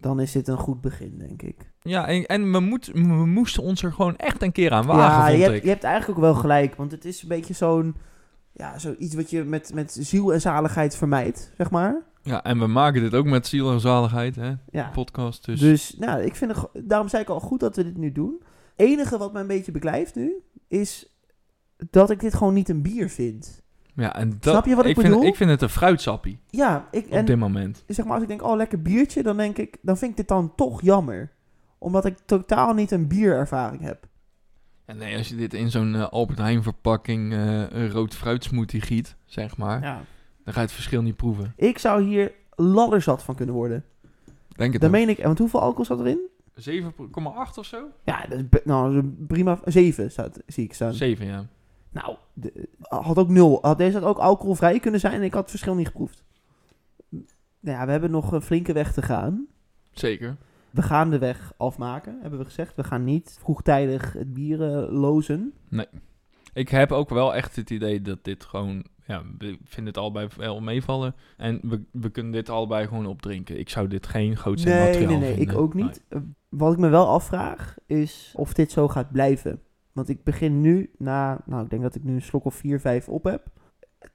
S1: dan is dit een goed begin, denk ik.
S2: Ja, en, en we, moet, we moesten ons er gewoon echt een keer aan wagen,
S1: ja, je
S2: ik.
S1: hebt, je hebt eigenlijk ook wel gelijk, want het is een beetje zo'n, ja, zoiets wat je met, met ziel en zaligheid vermijdt, zeg maar.
S2: Ja, en we maken dit ook met ziel en zaligheid, hè?
S1: Ja.
S2: Podcast, dus...
S1: Dus nou, ik vind het, daarom zei ik al goed dat we dit nu doen. enige wat mij een beetje beklijft nu, is dat ik dit gewoon niet een bier vind.
S2: Ja, en dat,
S1: Snap je wat ik
S2: vind,
S1: bedoel?
S2: Ik vind het een fruitsappie
S1: Ja, ik,
S2: op
S1: en
S2: dit moment.
S1: zeg maar, als ik denk, oh, lekker biertje, dan denk ik, dan vind ik dit dan toch jammer. Omdat ik totaal niet een bierervaring heb.
S2: En nee, als je dit in zo'n eh, Albert Heijn verpakking eh, een rood fruitsmoothie giet, zeg maar,
S1: Ja.
S2: Dan ga je het verschil niet proeven.
S1: Ik zou hier ladderzat van kunnen worden.
S2: Denk het
S1: Dan
S2: ook.
S1: meen ik, want hoeveel alcohol zat erin?
S2: 7,8 of zo?
S1: Ja, dat is be- nou, dat is een prima. 7 staat, zie ik staan.
S2: 7, ja.
S1: Nou, de- had ook 0. Had deze had ook alcoholvrij kunnen zijn en ik had het verschil niet geproefd. Nou ja, we hebben nog een flinke weg te gaan.
S2: Zeker.
S1: We gaan de weg afmaken, hebben we gezegd. We gaan niet vroegtijdig het bieren lozen.
S2: Ik heb ook wel echt het idee dat dit gewoon... Ja, we vinden het allebei wel meevallen. En we, we kunnen dit allebei gewoon opdrinken. Ik zou dit geen groot
S1: Nee,
S2: materiaal
S1: nee, nee,
S2: vinden.
S1: ik ook niet. Eh, Wat ik me wel afvraag is of dit zo gaat blijven. Want ik begin nu, na, nou ik denk dat ik nu een slok of 4, 5 op heb.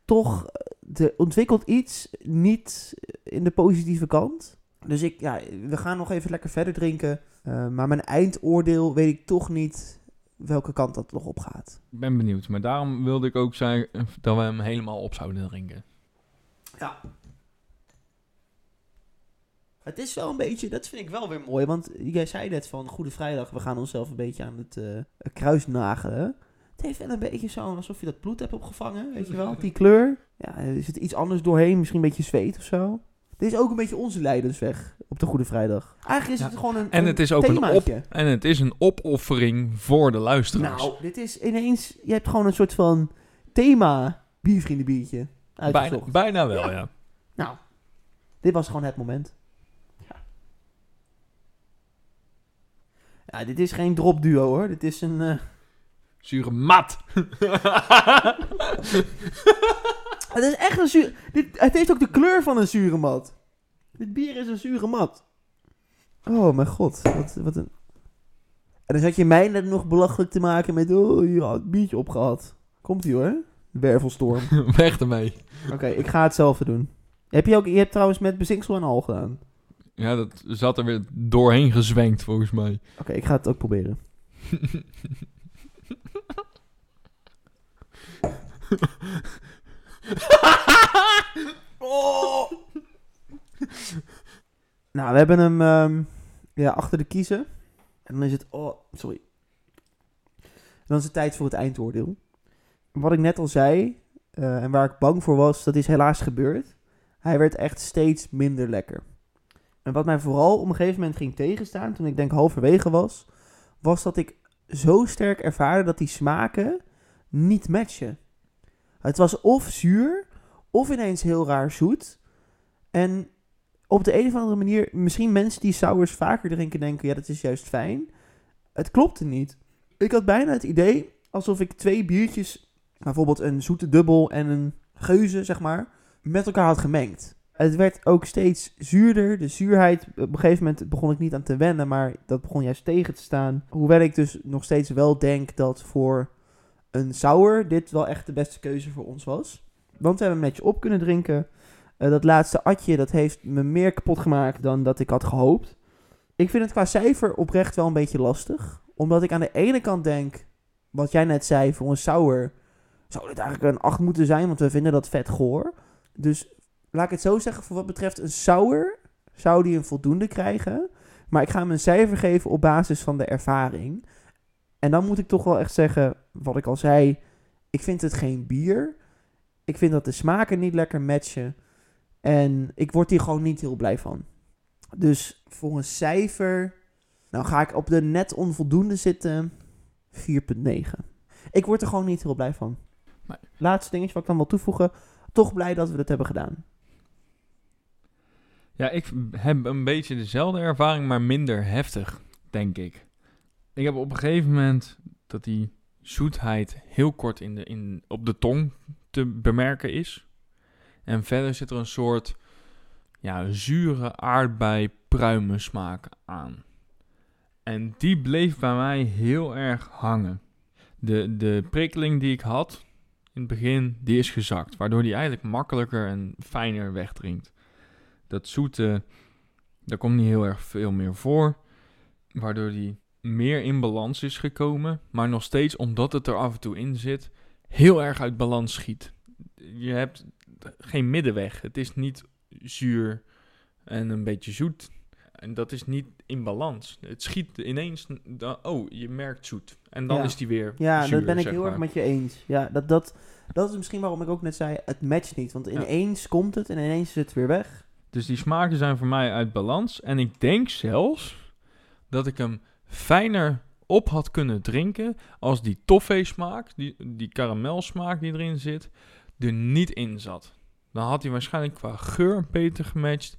S1: Toch, eh, er ontwikkelt iets niet in de positieve kant. Dus ik, ja, we gaan nog even lekker verder drinken. Eh, maar mijn eindoordeel weet ik toch niet welke kant dat nog op gaat.
S2: Ik ben benieuwd. Maar daarom wilde ik ook zeggen dat we hem helemaal op zouden drinken.
S1: Ja. Het is wel een beetje, dat vind ik wel weer mooi. Want jij zei net van Goede Vrijdag, we gaan onszelf een beetje aan het eh kruis nagelen. Het heeft wel een beetje zo alsof je dat bloed hebt opgevangen, weet je wel? Die kleur. Ja, er zit iets anders doorheen, misschien een beetje zweet of zo. Dit is ook een beetje onze lijdensweg op de Goede Vrijdag. Eigenlijk is
S2: Ja.
S1: het gewoon een,
S2: En
S1: een
S2: het is ook een op-. En het is een opoffering voor de luisteraars.
S1: Nou, dit is ineens, je hebt gewoon een soort van thema biervriendenbiertje
S2: bijna, bijna wel,
S1: Ja.
S2: ja.
S1: Nou, dit was gewoon het moment. Ja. Ja, dit is geen drop duo hoor. Dit is een. eh,
S2: Zure mat.
S1: het is echt een zuur. Dit, het heeft ook de kleur van een zure mat. Dit bier is een zure mat. Oh mijn god. Wat, wat een. En dan zat je mij net nog belachelijk te maken met. Oh, je had het biertje opgehad. Komt ie hoor. Wervelstorm.
S2: Weg ermee.
S1: Oké, ik ga hetzelfde doen. Heb je ook. Je hebt trouwens met bezinksel en al gedaan.
S2: Ja, dat zat er weer doorheen gezwenkt volgens mij.
S1: Oké, ik ga het ook proberen. oh. Nou, we hebben hem ehm, ja, achter de kiezen. En dan is het... Oh, sorry. Dan is het tijd voor het eindoordeel. Wat ik net al zei, eh, en waar ik bang voor was, dat is helaas gebeurd. Hij werd echt steeds minder lekker. En wat mij vooral op een gegeven moment ging tegenstaan, toen ik denk halverwege was, was dat ik zo sterk ervaarde dat die smaken niet matchen. Het was of zuur, of ineens heel raar zoet. En op de een of andere manier, misschien mensen die sours vaker drinken denken, ja dat is juist fijn. Het klopte niet. Ik had bijna het idee alsof ik twee biertjes, bijvoorbeeld een zoete dubbel en een geuze, zeg maar, met elkaar had gemengd. Het werd ook steeds zuurder. De zuurheid, op een gegeven moment begon ik niet aan te wennen, maar dat begon juist tegen te staan. Hoewel ik dus nog steeds wel denk dat voor een sour dit wel echt de beste keuze voor ons was. Want we hebben hem netjes op kunnen drinken. Eh, dat laatste atje, dat heeft me meer kapot gemaakt dan dat ik had gehoopt. Ik vind het qua cijfer oprecht wel een beetje lastig. Omdat ik aan de ene kant denk, wat jij net zei, voor een sour zou dit eigenlijk een 8 moeten zijn, want we vinden dat vet goor. Dus laat ik het zo zeggen, voor wat betreft een sour, zou die een voldoende krijgen. Maar ik ga hem een cijfer geven op basis van de ervaring. En dan moet ik toch wel echt zeggen, wat ik al zei, ik vind het geen bier. Ik vind dat de smaken niet lekker matchen. En ik word hier gewoon niet heel blij van. Dus voor een cijfer, nou ga ik op de net onvoldoende zitten, 4,9. Ik word er gewoon niet heel blij van.
S2: Nee.
S1: Laatste dingetje wat ik dan wil toevoegen. Toch blij dat we het hebben gedaan.
S2: Ja, ik heb een beetje dezelfde ervaring, maar minder heftig, denk ik. Ik heb op een gegeven moment dat die zoetheid heel kort in de, in, op de tong te bemerken is. En verder zit er een soort ja, zure aardbei pruimen smaak aan. En die bleef bij mij heel erg hangen. De, de prikkeling die ik had in het begin, die is gezakt. Waardoor die eigenlijk makkelijker en fijner wegdrinkt. Dat zoete, daar komt niet heel erg veel meer voor. Waardoor die meer in balans is gekomen. Maar nog steeds, omdat het er af en toe in zit, heel erg uit balans schiet. Je hebt geen middenweg. Het is niet zuur en een beetje zoet. En dat is niet in balans. Het schiet ineens, oh, je merkt zoet. En dan
S1: Ja.
S2: is die weer
S1: Ja,
S2: zuur,
S1: dat ben ik heel erg met je eens. Ja, dat, dat, dat is misschien waarom ik ook net zei, het matcht niet. Want
S2: Ja.
S1: ineens komt het en ineens is het weer weg.
S2: Dus die smaken zijn voor mij uit balans. En ik denk zelfs dat ik hem fijner op had kunnen drinken als die toffee smaak, die, die karamelsmaak die erin zit, er niet in zat. Dan had hij waarschijnlijk qua geur beter gematcht.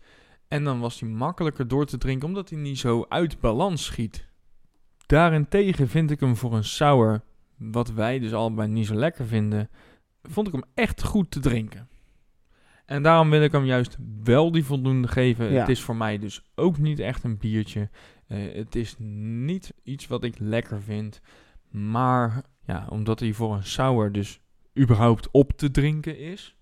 S2: En dan was hij makkelijker door te drinken, omdat hij niet zo uit balans schiet. Daarentegen vind ik hem voor een sour, wat wij dus allebei niet zo lekker vinden, vond ik hem echt goed te drinken. En daarom wil ik hem juist wel die voldoende geven.
S1: Ja.
S2: Het is voor mij dus ook niet echt een biertje. Eh, het is niet iets wat ik lekker vind. Maar ja, omdat hij voor een sour dus überhaupt op te drinken is,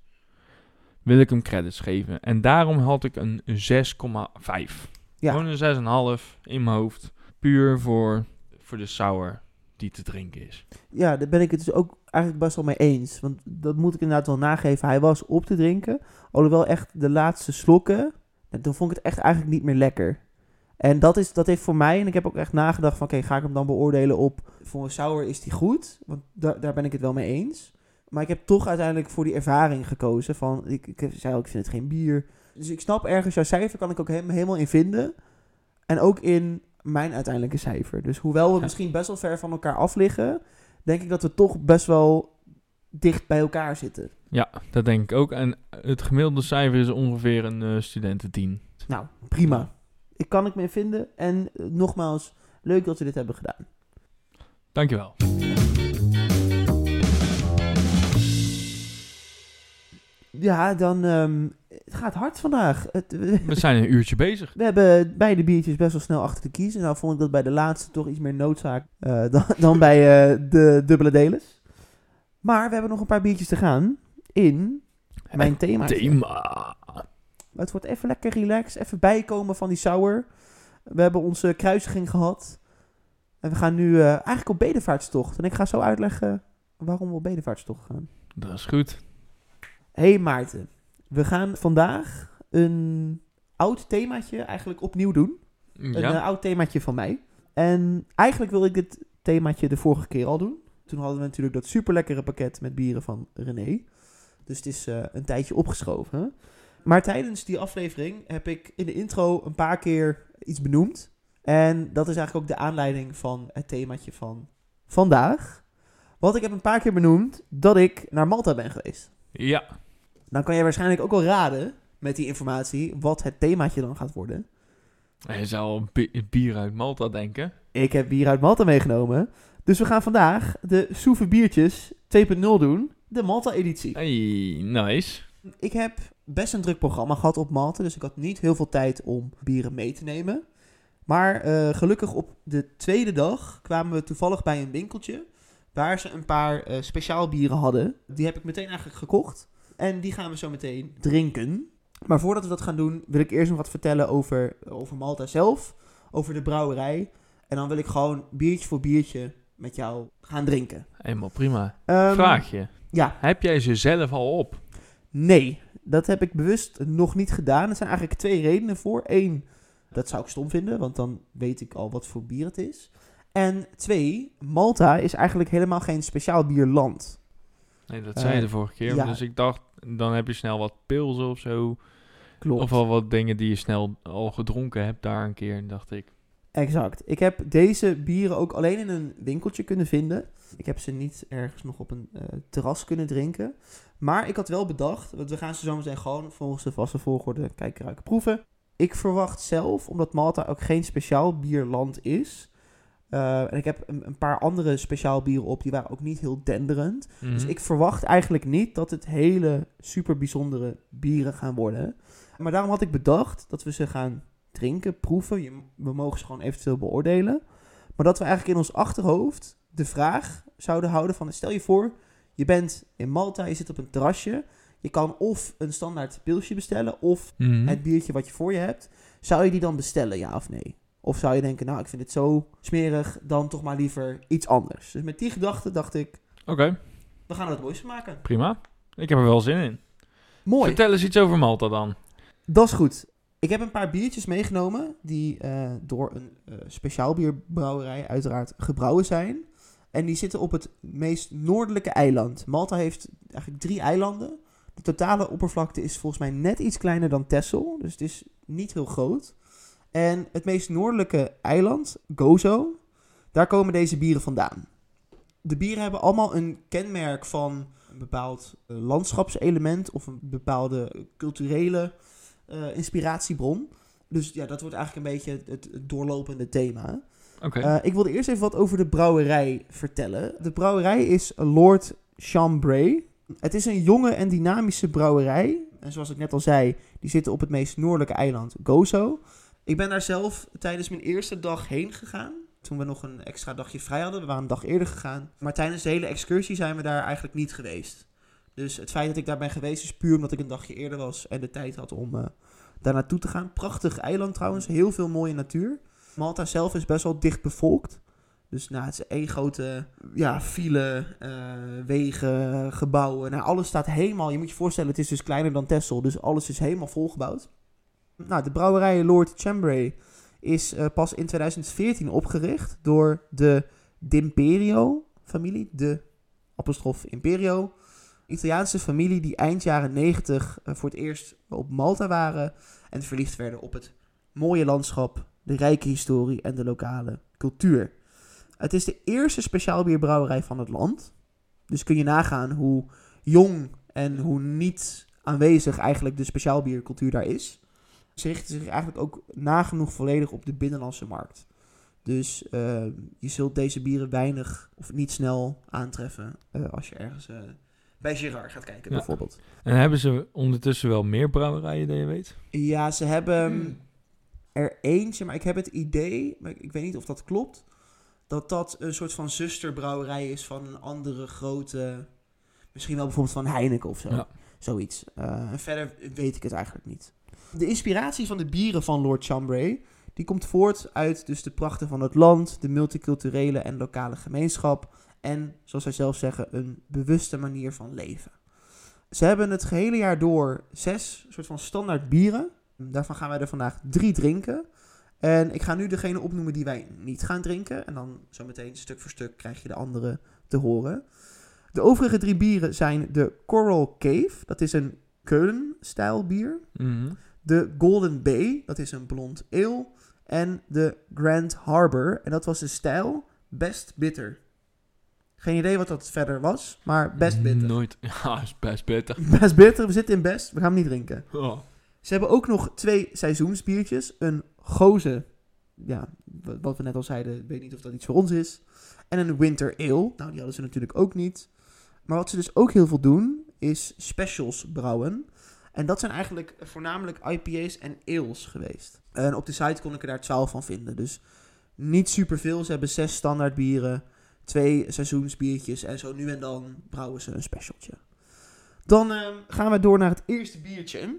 S2: wil ik hem credits geven. En daarom had ik een 6,5.
S1: Ja.
S2: Gewoon een 6,5 in mijn hoofd. Puur voor, voor de sour die te drinken is.
S1: Ja, daar ben ik het dus ook eigenlijk best wel mee eens. Want dat moet ik inderdaad wel nageven. Hij was op te drinken. Alhoewel echt de laatste slokken. En toen vond ik het echt eigenlijk niet meer lekker. En dat, is, dat heeft voor mij, en ik heb ook echt nagedacht van... Oké, ga ik hem dan beoordelen op... Voor een sour is die goed? Want da- daar ben ik het wel mee eens. Maar ik heb toch uiteindelijk voor die ervaring gekozen. Van, ik, ik zei ook, ik vind het geen bier. Dus ik snap ergens, jouw cijfer kan ik ook he- helemaal in vinden. En ook in mijn uiteindelijke cijfer. Dus hoewel we misschien best wel ver van elkaar af liggen... denk ik dat we toch best wel dicht bij elkaar zitten.
S2: Ja, dat denk ik ook. En het gemiddelde cijfer is ongeveer een eh studententien.
S1: Nou, prima. Ik kan ik me in vinden. En eh, nogmaals, leuk dat we dit hebben gedaan.
S2: Dankjewel.
S1: Ja, dan... ehm, het gaat hard vandaag. Het, we,
S2: We zijn een uurtje bezig.
S1: we hebben beide biertjes best wel snel achter de kiezen. Nou vond ik dat bij de laatste toch iets meer noodzaak eh, dan, dan bij eh, de dubbele delers. Maar we hebben nog een paar biertjes te gaan in mijn thema.
S2: Thema.
S1: Het wordt even lekker relaxed. Even bijkomen van die sour. We hebben onze kruisiging gehad. En we gaan nu eh, eigenlijk op bedevaartstocht. En ik ga zo uitleggen waarom we op bedevaartstocht gaan.
S2: Dat is goed.
S1: Hey Maarten. We gaan vandaag een oud themaatje eigenlijk opnieuw doen. Een
S2: Ja.
S1: eh, oud themaatje van mij. En eigenlijk wil ik dit themaatje de vorige keer al doen. Toen hadden we natuurlijk dat super lekkere pakket met bieren van René. Dus het is eh, een tijdje opgeschoven. Maar tijdens die aflevering heb ik in de intro een paar keer iets benoemd. En dat is eigenlijk ook de aanleiding van het themaatje van vandaag. Want ik heb een paar keer benoemd dat ik naar Malta ben geweest.
S2: ja.
S1: Dan kan je waarschijnlijk ook wel raden met die informatie wat het themaatje dan gaat worden.
S2: Je zou een bi- bier uit Malta denken.
S1: Ik heb bier uit Malta meegenomen. Dus we gaan vandaag de Soeve Biertjes 2.0 doen. De Malta-editie.
S2: Hey, nice.
S1: Ik heb best een druk programma gehad op Malta. Dus ik had niet heel veel tijd om bieren mee te nemen. Maar eh, gelukkig op de tweede dag kwamen we toevallig bij een winkeltje. Waar ze een paar eh, speciaal bieren hadden. Die heb ik meteen eigenlijk gekocht. En die gaan we zo meteen drinken. Maar voordat we dat gaan doen, wil ik eerst nog wat vertellen over, over Malta zelf. Over de brouwerij. En dan wil ik gewoon biertje voor biertje met jou gaan drinken.
S2: Helemaal prima.
S1: Ehm,
S2: Vraagje.
S1: Ja,
S2: Heb jij ze zelf al op?
S1: nee. Dat heb ik bewust nog niet gedaan. Er zijn eigenlijk twee redenen voor. Eén, Dat zou ik stom vinden, want dan weet ik al wat voor bier het is. En twee, Malta is eigenlijk helemaal geen speciaal bierland.
S2: Nee, dat zei je
S1: Eh,
S2: de vorige keer.
S1: ja.
S2: Dus ik dacht, dan heb je snel wat pilsen of zo.
S1: Klopt.
S2: Of wel wat dingen die je snel al gedronken hebt daar een keer, dacht ik.
S1: Exact. Ik heb deze bieren ook alleen in een winkeltje kunnen vinden. Ik heb ze niet ergens nog op een eh, terras kunnen drinken. Maar ik had wel bedacht, want we gaan ze zo meteen gewoon volgens de vaste volgorde kijken, ruiken, proeven. Ik verwacht zelf, omdat Malta ook geen speciaal bierland is. eh, en ik heb een, een paar andere speciaal bieren op, die waren ook niet heel denderend. Dus
S2: Mhm.
S1: ik verwacht eigenlijk niet dat het hele super bijzondere bieren gaan worden. Maar daarom had ik bedacht dat we ze gaan drinken, proeven. Je, we mogen ze gewoon eventueel beoordelen. Maar dat we eigenlijk in ons achterhoofd de vraag zouden houden van... Stel je voor, je bent in Malta, je zit op een terrasje. Je kan of een standaard pilsje bestellen of
S2: Mhm.
S1: het biertje wat je voor je hebt. Zou je die dan bestellen, ja of nee? Of zou je denken, nou, ik vind het zo smerig, dan toch maar liever iets anders. Dus met die gedachte dacht ik,
S2: Oké,
S1: we gaan er wat moois maken.
S2: prima. Ik heb er wel zin in.
S1: Mooi.
S2: Vertel eens iets over Malta dan.
S1: Dat is goed. Ik heb een paar biertjes meegenomen die eh, door een eh speciaal bierbrouwerij uiteraard gebrouwen zijn. En die zitten op het meest noordelijke eiland. Malta heeft eigenlijk drie eilanden. De totale oppervlakte is volgens mij net iets kleiner dan Texel. Dus het is niet heel groot. En het meest noordelijke eiland, Gozo, daar komen deze bieren vandaan. De bieren hebben allemaal een kenmerk van een bepaald eh, landschapselement of een bepaalde culturele eh, inspiratiebron. Dus ja, dat wordt eigenlijk een beetje het, het doorlopende thema. Eh, ik wilde eerst even wat over de brouwerij vertellen. De brouwerij is Lord Chambray. Het is een jonge en dynamische brouwerij. En zoals ik net al zei, die zitten op het meest noordelijke eiland Gozo. Ik ben daar zelf tijdens mijn eerste dag heen gegaan. Toen we nog een extra dagje vrij hadden. We waren een dag eerder gegaan. Maar tijdens de hele excursie zijn we daar eigenlijk niet geweest. Dus het feit dat ik daar ben geweest is puur omdat ik een dagje eerder was en de tijd had om eh, daar naartoe te gaan. Prachtig eiland trouwens, heel veel mooie natuur. Malta zelf is best wel dicht bevolkt. Dus nou, het is één grote ja, file, eh, wegen, gebouwen. Nou, alles staat helemaal... Je moet je voorstellen, het is dus kleiner dan Texel. Dus alles is helemaal volgebouwd. Nou, de brouwerij Lord Chambray is eh, pas in 2014 opgericht door de D'Imperio-familie. De apostrof Imperio. Italiaanse familie die eind jaren 90 eh, voor het eerst op Malta waren. En verliefd werden op het mooie landschap, de rijke historie en de lokale cultuur. Het is de eerste speciaalbierbrouwerij van het land. Dus kun je nagaan hoe jong en hoe niet aanwezig eigenlijk de speciaalbiercultuur daar is. Ze richten zich eigenlijk ook nagenoeg volledig op de binnenlandse markt. Dus eh, je zult deze bieren weinig of niet snel aantreffen eh, als je ergens bij Girard gaat kijken
S2: Ja.
S1: bijvoorbeeld.
S2: En hebben ze ondertussen wel meer brouwerijen, dat je weet?
S1: Ja, ze hebben er eentje, maar ik heb het idee, maar ik, weet niet of dat klopt, dat dat een soort van zusterbrouwerij is van een andere grote, misschien wel bijvoorbeeld van Heineken of zo.
S2: Ja.
S1: Zoiets. Eh, en verder weet ik het eigenlijk niet. De inspiratie van de bieren van Lord Chambray, die komt voort uit dus de prachten van het land, de multiculturele en lokale gemeenschap en, zoals zij zelf zeggen, een bewuste manier van leven. Ze hebben het gehele jaar door zes soort van standaard bieren. Daarvan gaan wij er vandaag drie drinken. En ik ga nu degene opnoemen die wij niet gaan drinken. En dan zometeen stuk voor stuk krijg je de andere te horen. De overige drie bieren zijn de Coral Cave. Dat is een Keulen-stijl bier.
S2: Mhm.
S1: De Golden Bay. Dat is een blond ale. En de Grand Harbor. En dat was de stijl Best Bitter. Geen idee wat dat verder was, maar best bitter.
S2: Nooit. Ja, is best bitter.
S1: Best bitter, we zitten in best, we gaan hem niet drinken.
S2: Oh.
S1: Ze hebben ook nog twee seizoensbiertjes. Een goze, ja, wat we net al zeiden, ik weet niet of dat iets voor ons is. En een winter ale. Nou, die hadden ze natuurlijk ook niet. Maar wat ze dus ook heel veel doen, is specials brouwen. En dat zijn eigenlijk voornamelijk IPA's en ales geweest. En op de site kon ik er daar 12 van vinden. Dus niet superveel. Ze hebben zes standaard bieren, twee seizoensbiertjes en zo nu en dan brouwen ze een specialtje. Dan ehm, gaan we door naar het eerste biertje.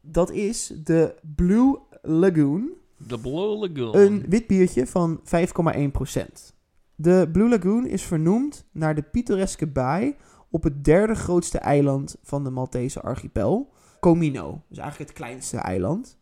S1: Dat is de Blue Lagoon.
S2: De Blue Lagoon.
S1: Een wit biertje van 5,1%. De Blue Lagoon is vernoemd naar de pittoreske baai op het derde grootste eiland van de Maltese archipel, Comino. Dus eigenlijk het kleinste eiland.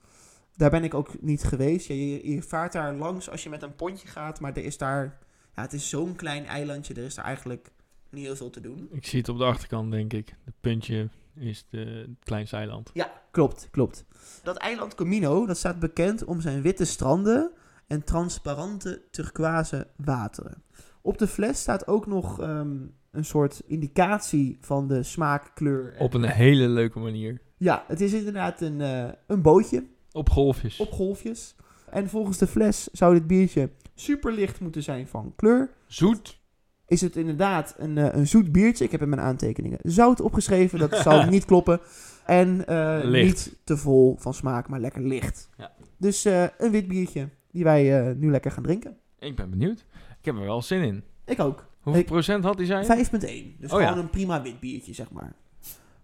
S1: Daar ben ik ook niet geweest. Je vaart daar langs als je met een pontje gaat, maar er is daar... Ja, het is zo'n klein eilandje, er is daar eigenlijk niet heel veel te doen.
S2: Ik zie het op de achterkant, denk ik. Het puntje is de, het kleinste eiland.
S1: Ja, klopt, klopt. Dat eiland Comino, dat staat bekend om zijn witte stranden en transparante turquoise wateren. Op de fles staat ook nog ehm, een soort indicatie van de smaak, kleur. en-
S2: Op een hele leuke manier.
S1: Ja, het is inderdaad een, eh, een bootje
S2: Op golfjes.
S1: op golfjes. En volgens de fles zou dit biertje super licht moeten zijn van kleur.
S2: Zoet.
S1: Is het inderdaad een, eh, een zoet biertje? Ik heb in mijn aantekeningen zout opgeschreven. Dat zou niet kloppen. En eh, niet te vol van smaak, maar lekker licht.
S2: Ja.
S1: Dus eh, een wit biertje die wij nu lekker gaan drinken.
S2: Ik ben benieuwd. Ik heb er wel zin in.
S1: Ik ook.
S2: Hoeveel
S1: Ik-
S2: procent had hij zijn?
S1: 5,1. Dus
S2: Oh ja.
S1: gewoon een prima wit biertje, zeg maar.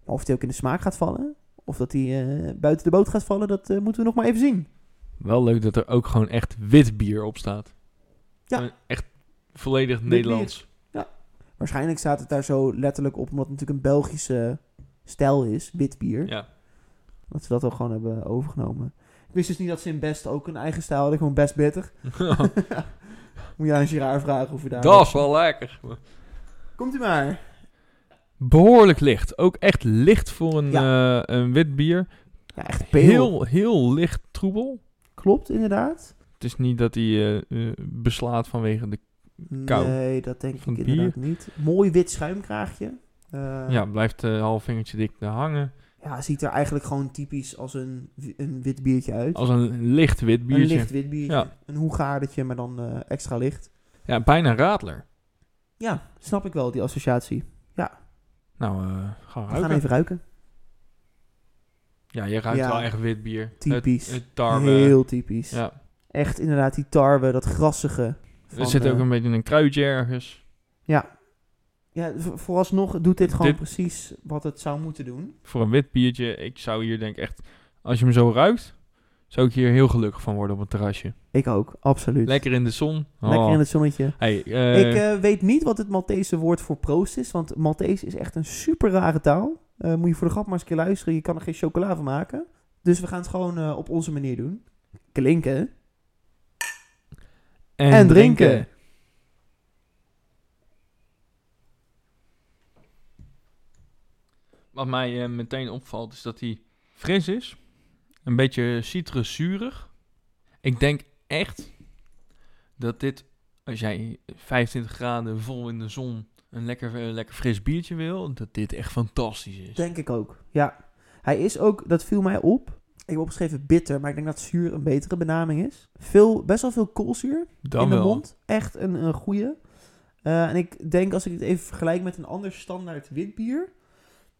S1: Maar of die ook in de smaak gaat vallen, of dat die eh, buiten de boot gaat vallen, dat moeten we nog maar even zien.
S2: Wel leuk dat er ook gewoon echt wit bier op staat.
S1: Ja.
S2: Echt volledig. Nederlands.
S1: Waarschijnlijk staat het daar zo letterlijk op, omdat het natuurlijk een Belgische stijl is, wit bier.
S2: Ja.
S1: Dat ze dat ook gewoon hebben overgenomen. Ik wist dus niet dat ze in Best ook een eigen stijl hadden, gewoon Best Bitter. Moet je aan Girard vragen of je daar...
S2: dat is wel lekker.
S1: Komt u maar.
S2: Behoorlijk licht. Ook echt licht voor een, eh, een wit bier.
S1: Ja, echt peel.
S2: Heel, heel licht troebel.
S1: Klopt, inderdaad.
S2: Het is niet dat hij eh, eh, beslaat vanwege de... Kou.
S1: Nee, dat denk ik inderdaad niet. Mooi wit schuimkraagje. Eh,
S2: ja, blijft een half vingertje dik hangen.
S1: Ja, ziet er eigenlijk gewoon typisch als een, een wit biertje uit.
S2: Als een licht wit
S1: een
S2: biertje.
S1: licht wit biertje.
S2: Ja.
S1: Een hoegaardetje, maar dan extra licht.
S2: Ja, bijna radler.
S1: Ja, snap ik wel, die associatie.
S2: Nou, eh gaan
S1: We
S2: ruiken.
S1: gaan even ruiken.
S2: Ja, je ruikt
S1: Ja.
S2: wel echt wit bier.
S1: Typisch.
S2: Het, het tarwe.
S1: Heel typisch.
S2: Ja.
S1: Echt inderdaad die tarwe, dat grassige.
S2: Er zit ook een beetje een kruidje ergens.
S1: Ja, ja vooralsnog doet dit gewoon
S2: Dit-
S1: precies wat het zou moeten doen.
S2: Voor een wit biertje, ik zou hier denk ik echt... Als je hem zo ruikt, zou ik hier heel gelukkig van worden op een terrasje.
S1: Ik ook, absoluut.
S2: Lekker in de zon.
S1: Lekker
S2: Oh.
S1: in het zonnetje.
S2: Hey, eh,
S1: ik eh, weet niet wat het Maltese woord voor proost is, want Maltese is echt een super rare taal. Eh, moet je voor de grap maar eens een keer luisteren, je kan er geen chocola van maken. Dus we gaan het gewoon op onze manier doen. Klinken.
S2: En,
S1: en
S2: drinken.
S1: drinken.
S2: Wat mij eh, meteen opvalt is dat hij fris is. Een beetje citruszurig. Ik denk echt dat dit, als jij 25 graden vol in de zon een lekker, lekker fris biertje wil, dat dit echt fantastisch is.
S1: Denk ik ook, ja. Hij is ook, dat viel mij op. Ik heb opgeschreven bitter, maar ik denk dat zuur een betere benaming is. Veel, best wel veel koolzuur
S2: Dan
S1: in de
S2: wel.
S1: mond. Echt een, een goeie. Eh, en ik denk als ik het even vergelijk met een ander standaard witbier,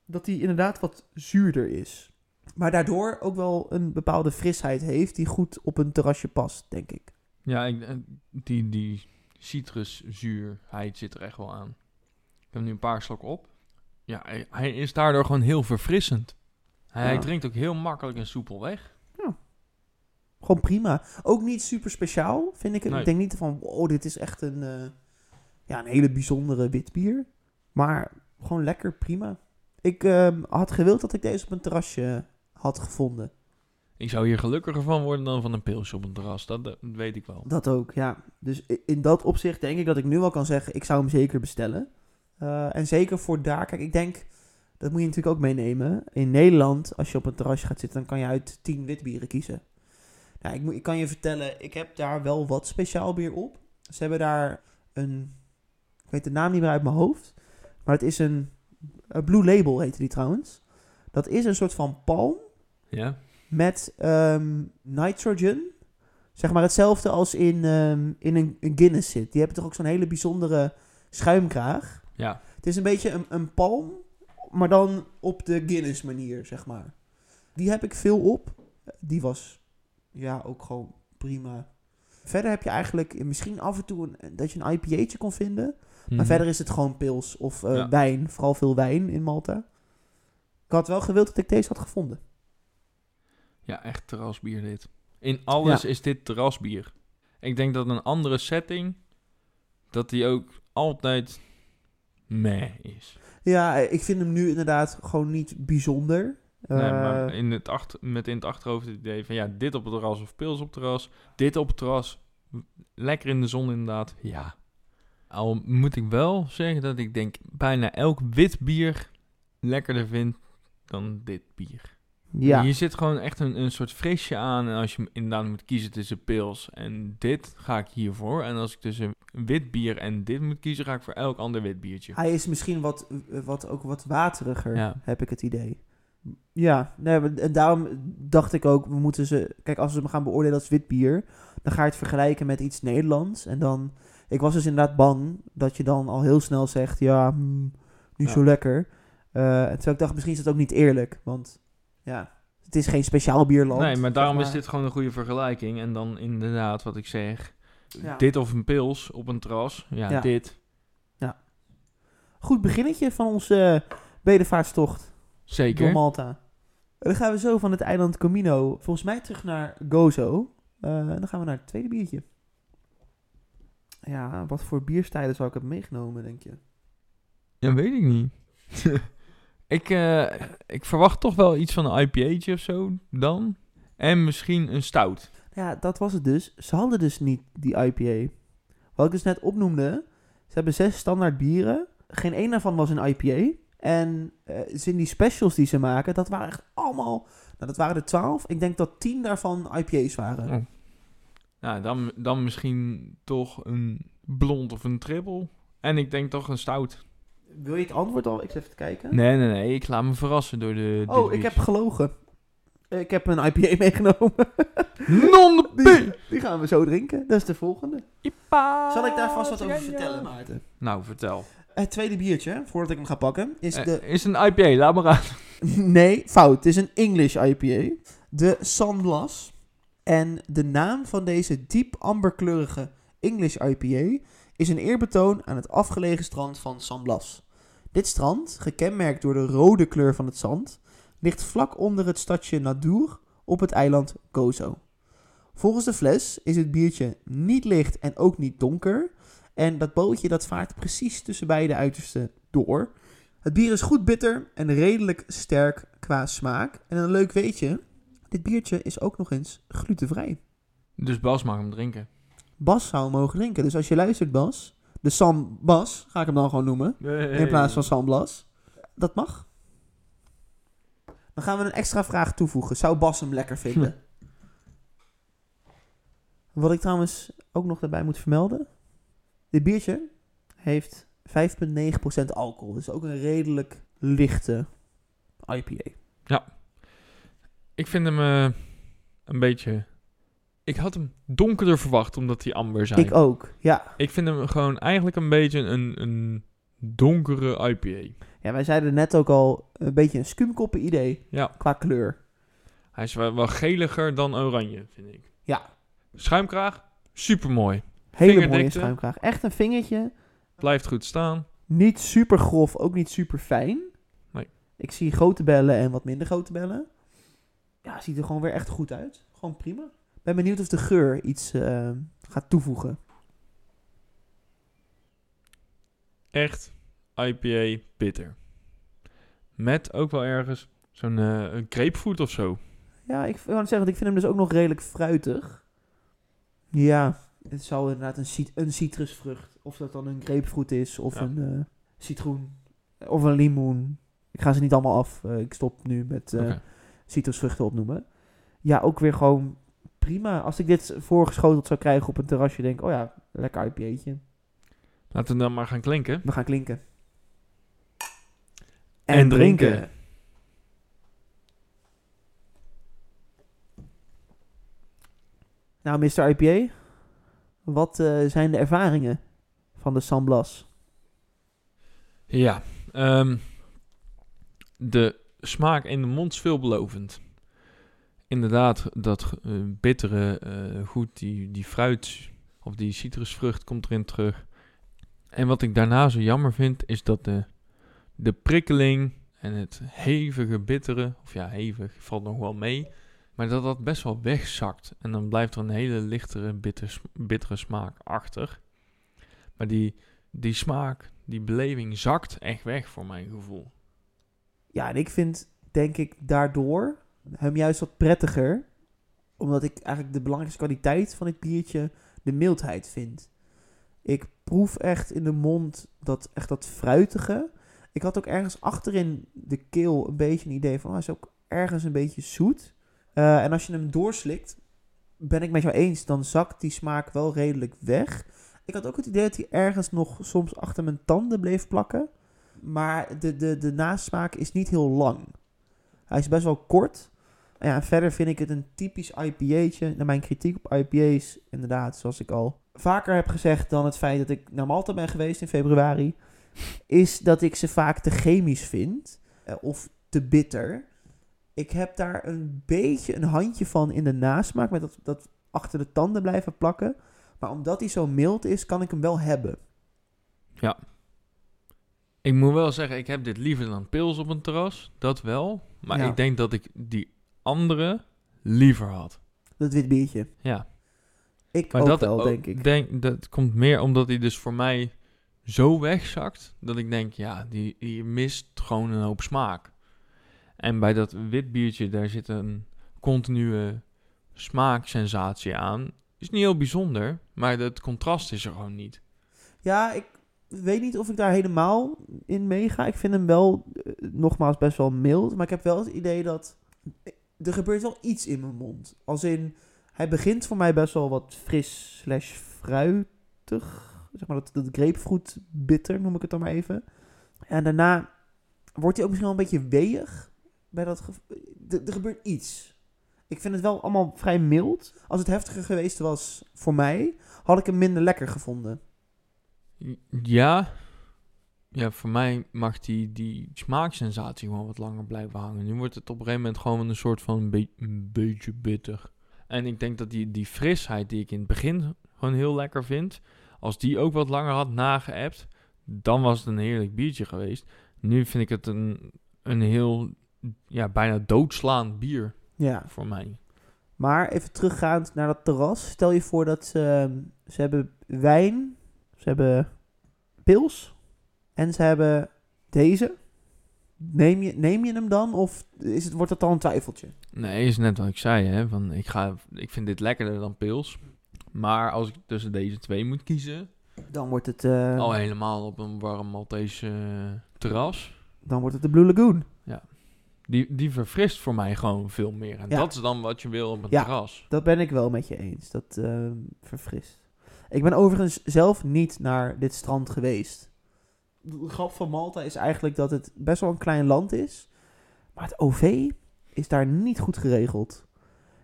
S1: dat die inderdaad wat zuurder is. Maar daardoor ook wel een bepaalde frisheid heeft die goed op een terrasje past, denk ik.
S2: Ja, ik, eh, die, die citruszuurheid zit er echt wel aan. Ik heb nu een paar slokken op. Ja, hij, hij is daardoor gewoon heel verfrissend. Hij
S1: Ja.
S2: drinkt ook heel makkelijk en soepel weg.
S1: Gewoon prima. Ook niet super speciaal, vind ik. het.
S2: Nee.
S1: Ik denk niet van, wow, dit is echt een, eh, ja, een hele bijzondere witbier. Maar gewoon lekker, prima. Ik ehm, had gewild dat ik deze op een terrasje had gevonden.
S2: Ik zou hier gelukkiger van worden dan van een pilsje op een terras. Dat, dat weet ik wel.
S1: Dat ook, ja. Dus in dat opzicht denk ik dat ik nu wel kan zeggen, ik zou hem zeker bestellen. Eh, en zeker voor daar, kijk, ik denk, dat moet je natuurlijk ook meenemen. In Nederland, als je op een terrasje gaat zitten, dan kan je uit 10 witbieren kiezen. Nou, ik, moet, ik kan je vertellen, ik heb daar wel wat speciaal bier op. Ze hebben daar een, ik weet de naam niet meer uit mijn hoofd, maar het is een, een Blue Label heette die trouwens. Dat is een soort van palm
S2: Ja?
S1: met ehm, nitrogen. Zeg maar hetzelfde als in, ehm, in een, een Guinness zit. Die hebben toch ook zo'n hele bijzondere schuimkraag.
S2: Ja.
S1: Het is een beetje een, een palm, maar dan op de Guinness manier, zeg maar. Die heb ik veel op. Die was ja ook gewoon prima. Verder heb je eigenlijk misschien af en toe een, dat je een IPA'tje kon vinden. Maar
S2: Mhm.
S1: verder is het gewoon pils of eh,
S2: Ja.
S1: wijn. Vooral veel wijn in Malta. Ik had wel gewild dat ik deze had gevonden.
S2: Ja, echt terrasbier dit. In alles is dit terrasbier. Ik denk dat een andere setting, dat die ook altijd meh is.
S1: Ja, ik vind hem nu inderdaad gewoon niet bijzonder.
S2: Nee,
S1: Eh,
S2: maar in het achter, met in het achterhoofd het idee van ja, dit op het terras of pils op het terras. Dit op het terras. Lekker in de zon inderdaad. Ja. Al moet ik wel zeggen dat ik denk bijna elk wit bier lekkerder vind dan dit bier.
S1: Ja.
S2: Hier zit gewoon echt een, een soort frisje aan. En als je inderdaad moet kiezen tussen pils en dit, ga ik hiervoor. En als ik tussen wit bier en dit moet kiezen, ga ik voor elk ander wit biertje.
S1: Hij is misschien wat, wat, ook wat wateriger,
S2: Ja.
S1: heb ik het idee. Ja, nee, en daarom dacht ik ook, we moeten ze... Kijk, als we hem gaan beoordelen als wit bier, dan ga je het vergelijken met iets Nederlands. En dan... Ik was dus inderdaad bang dat je dan al heel snel zegt, ja, hmm, niet
S2: Ja.
S1: zo lekker. En terwijl ik dacht, misschien is dat ook niet eerlijk. Want, ja, het is geen speciaal bierland.
S2: Nee, maar daarom
S1: zeg
S2: is dit gewoon een goede vergelijking. En dan inderdaad, wat ik zeg.
S1: Ja.
S2: Dit of een pils op een terras. Ja,
S1: Ja.
S2: dit.
S1: Goed beginnetje van onze uh, bedevaartstocht door
S2: Zeker.
S1: Malta. En dan gaan we zo van het eiland Comino volgens mij terug naar Gozo. Eh, en dan gaan we naar het tweede biertje. Ja, wat voor bierstijlen zou ik hebben meegenomen, denk je?
S2: Ja, weet ik niet. ik, eh, ik verwacht toch wel iets van een IPA'tje of zo dan. En misschien een stout.
S1: Ja, dat was het dus. Ze hadden dus niet die IPA. Wat ik dus net opnoemde. Ze hebben zes standaard bieren. Geen één daarvan was een IPA. En uh, in die specials die ze maken, dat waren echt allemaal... Nou, dat waren er twaalf. Ik denk dat tien daarvan IPA's waren.
S2: Oh. Nou, dan, dan misschien toch een blond of een triple. En ik denk toch een stout.
S1: Wil je het antwoord al? Ik zit even te kijken.
S2: Nee, nee, nee. Ik laat me verrassen door de...
S1: Oh, ik heb gelogen. Ik heb een IPA meegenomen.
S2: non
S1: die, die gaan we zo drinken. Dat is de volgende.
S2: Ipa
S1: Zal ik daar vast wat over vertellen, Maarten?
S2: Nou, vertel.
S1: Het tweede biertje, voordat ik hem ga pakken, is
S2: Eh,
S1: de...
S2: Is een IPA, laat maar aan.
S1: nee, fout. Het is een English IPA. De San Blas. En de naam van deze diep amberkleurige English IPA is een eerbetoon aan het afgelegen strand van San Blas. Dit strand, gekenmerkt door de rode kleur van het zand, ligt vlak onder het stadje Nadur op het eiland Gozo. Volgens de fles is het biertje niet licht en ook niet donker. En dat bootje dat vaart precies tussen beide uitersten door. Het bier is goed bitter en redelijk sterk qua smaak. En een leuk weetje, dit biertje is ook nog eens glutenvrij.
S2: Dus Bas mag hem drinken.
S1: Bas zou mogen drinken. Dus als je luistert, Bas, de Sam Bas, ga ik hem dan gewoon noemen. In plaats van Sam Blas. Dat mag. Dan gaan we een extra vraag toevoegen. Zou Bas hem lekker vinden? Wat ik trouwens ook nog daarbij moet vermelden. Dit biertje heeft 5,9% alcohol. Dus ook een redelijk lichte IPA.
S2: Ik vind hem eh, een beetje... Ik had hem donkerder verwacht, omdat hij amber zijn.
S1: Ik ook, ja.
S2: Ik vind hem gewoon eigenlijk een beetje een, een donkere IPA.
S1: Ja, wij zeiden net ook al een beetje een skumkoppen idee
S2: Ja,
S1: qua kleur.
S2: hij is wel, wel geliger dan oranje, vind ik.
S1: Ja.
S2: Schuimkraag, supermooi.
S1: Hele mooie schuimkraag. Echt een vingertje.
S2: Blijft goed staan.
S1: Niet super grof, ook niet super fijn.
S2: Nee.
S1: Ik zie grote bellen en wat minder grote bellen. Ja, ziet er gewoon weer echt goed uit. Gewoon prima. Ben benieuwd of de geur iets eh, gaat toevoegen.
S2: Echt IPA bitter. Met ook wel ergens zo'n eh, een grapefruit of zo.
S1: Ja, ik wil zeggen, ik vind hem dus ook nog redelijk fruitig. Ja, het zou inderdaad een, cit een citrusvrucht. Of dat dan een grapefruit is, of
S2: Ja.
S1: een eh, citroen, of een limoen. Ik ga ze niet allemaal af. Eh, ik stop nu met eh, citrusvruchten opnoemen. Ja, ook weer gewoon prima. Als ik dit voorgeschoteld zou krijgen op een terrasje, denk ik, oh ja, lekker IPA'tje.
S2: Laten we dan maar gaan klinken.
S1: We gaan klinken.
S2: En drinken.
S1: Nou, Mr. IPA, wat eh, zijn de ervaringen van de San Blas?
S2: Ja, ehm, de smaak in de mond is veelbelovend. Inderdaad, dat eh, bittere, eh, goed, die, die fruit of die citrusvrucht komt erin terug. En wat ik daarna zo jammer vind, is dat de, de prikkeling en het hevige bittere, of ja, hevig valt nog wel mee, maar dat dat best wel wegzakt. En dan blijft er een hele lichtere, bitter, bittere smaak achter. Maar die, die smaak, die beleving zakt echt weg voor mijn gevoel.
S1: Ja, en ik vind denk ik daardoor hem juist wat prettiger. Omdat ik eigenlijk de belangrijkste kwaliteit van dit biertje de mildheid vind. Ik proef echt in de mond dat, echt dat fruitige. Ik had ook ergens achterin de keel een beetje een idee van... Oh, hij is ook ergens een beetje zoet. Eh, en als je hem doorslikt, ben ik met jou eens... dan zakt die smaak wel redelijk weg. Ik had ook het idee dat hij ergens nog soms achter mijn tanden bleef plakken. Maar de, de, de nasmaak is niet heel lang. Hij is best wel kort. Ja, verder vind ik het een typisch IPA'tje. Naar mijn kritiek op IPA's, inderdaad, zoals ik al vaker heb gezegd dan het feit dat ik naar Malta ben geweest in februari, is dat ik ze vaak te chemisch vind eh, of te bitter. Ik heb daar een beetje een handje van in de nasmaak, met dat, dat achter de tanden blijven plakken. Maar omdat hij zo mild is, kan ik hem wel hebben.
S2: Ja. Ik moet wel zeggen, ik heb dit liever dan pils op een terras. Dat wel. Maar
S1: Ja.
S2: ik denk dat ik die andere liever had.
S1: Dat wit biertje.
S2: Ja.
S1: Ik
S2: Maar
S1: ook
S2: dat,
S1: wel, denk ik.
S2: Denk, dat komt meer omdat hij dus voor mij zo wegzakt. Dat ik denk, ja, die, die mist gewoon een hoop smaak. En bij dat wit biertje, daar zit een continue smaaksensatie aan. Is niet heel bijzonder, maar het contrast is er gewoon niet.
S1: Ja, ik weet niet of ik daar helemaal in meega. Ik vind hem wel, eh, nogmaals, best wel mild. Maar ik heb wel het idee dat... Er gebeurt wel iets in mijn mond. Als in, hij begint voor mij best wel wat fris slash fruitig. Zeg maar dat, dat grapefruit bitter, noem ik het dan maar even. En daarna wordt hij ook misschien wel een beetje weeg. Bij dat er gebeurt iets. Ik vind het wel allemaal vrij mild. Als het heftiger geweest was voor mij, had ik hem minder lekker gevonden.
S2: Ja, ja voor mij mag die, die smaaksensatie gewoon wat langer blijven hangen. Nu wordt het op een gegeven moment gewoon een soort van een, be- een beetje bitter. En ik denk dat die, die frisheid die ik in het begin gewoon heel lekker vind, als die ook wat langer had nageëpt, dan was het een heerlijk biertje geweest. Nu vind ik het een, een heel, ja, bijna doodslaand bier
S1: Ja.
S2: voor mij.
S1: Maar even teruggaand naar dat terras. Stel je voor dat ze, ze hebben wijn, ze hebben pils en ze hebben deze. Neem je, neem je hem dan of is het, wordt het dan een twijfeltje?
S2: Nee, is net wat ik zei, hè. Van, ik, ga, ik vind dit lekkerder dan pils. Maar als ik tussen deze twee moet kiezen,
S1: Dan wordt het, eh,
S2: al helemaal op een warm Maltese eh, terras,
S1: dan wordt het de Blue Lagoon.
S2: die, die verfrist voor mij gewoon veel meer. En
S1: Ja.
S2: dat is dan wat je wil op een
S1: Ja.
S2: terras.
S1: Dat ben ik wel met je eens. Dat ehm, verfrist. Ik ben overigens zelf niet naar dit strand geweest. De grap van Malta is eigenlijk dat het best wel een klein land is. Maar het OV is daar niet goed geregeld.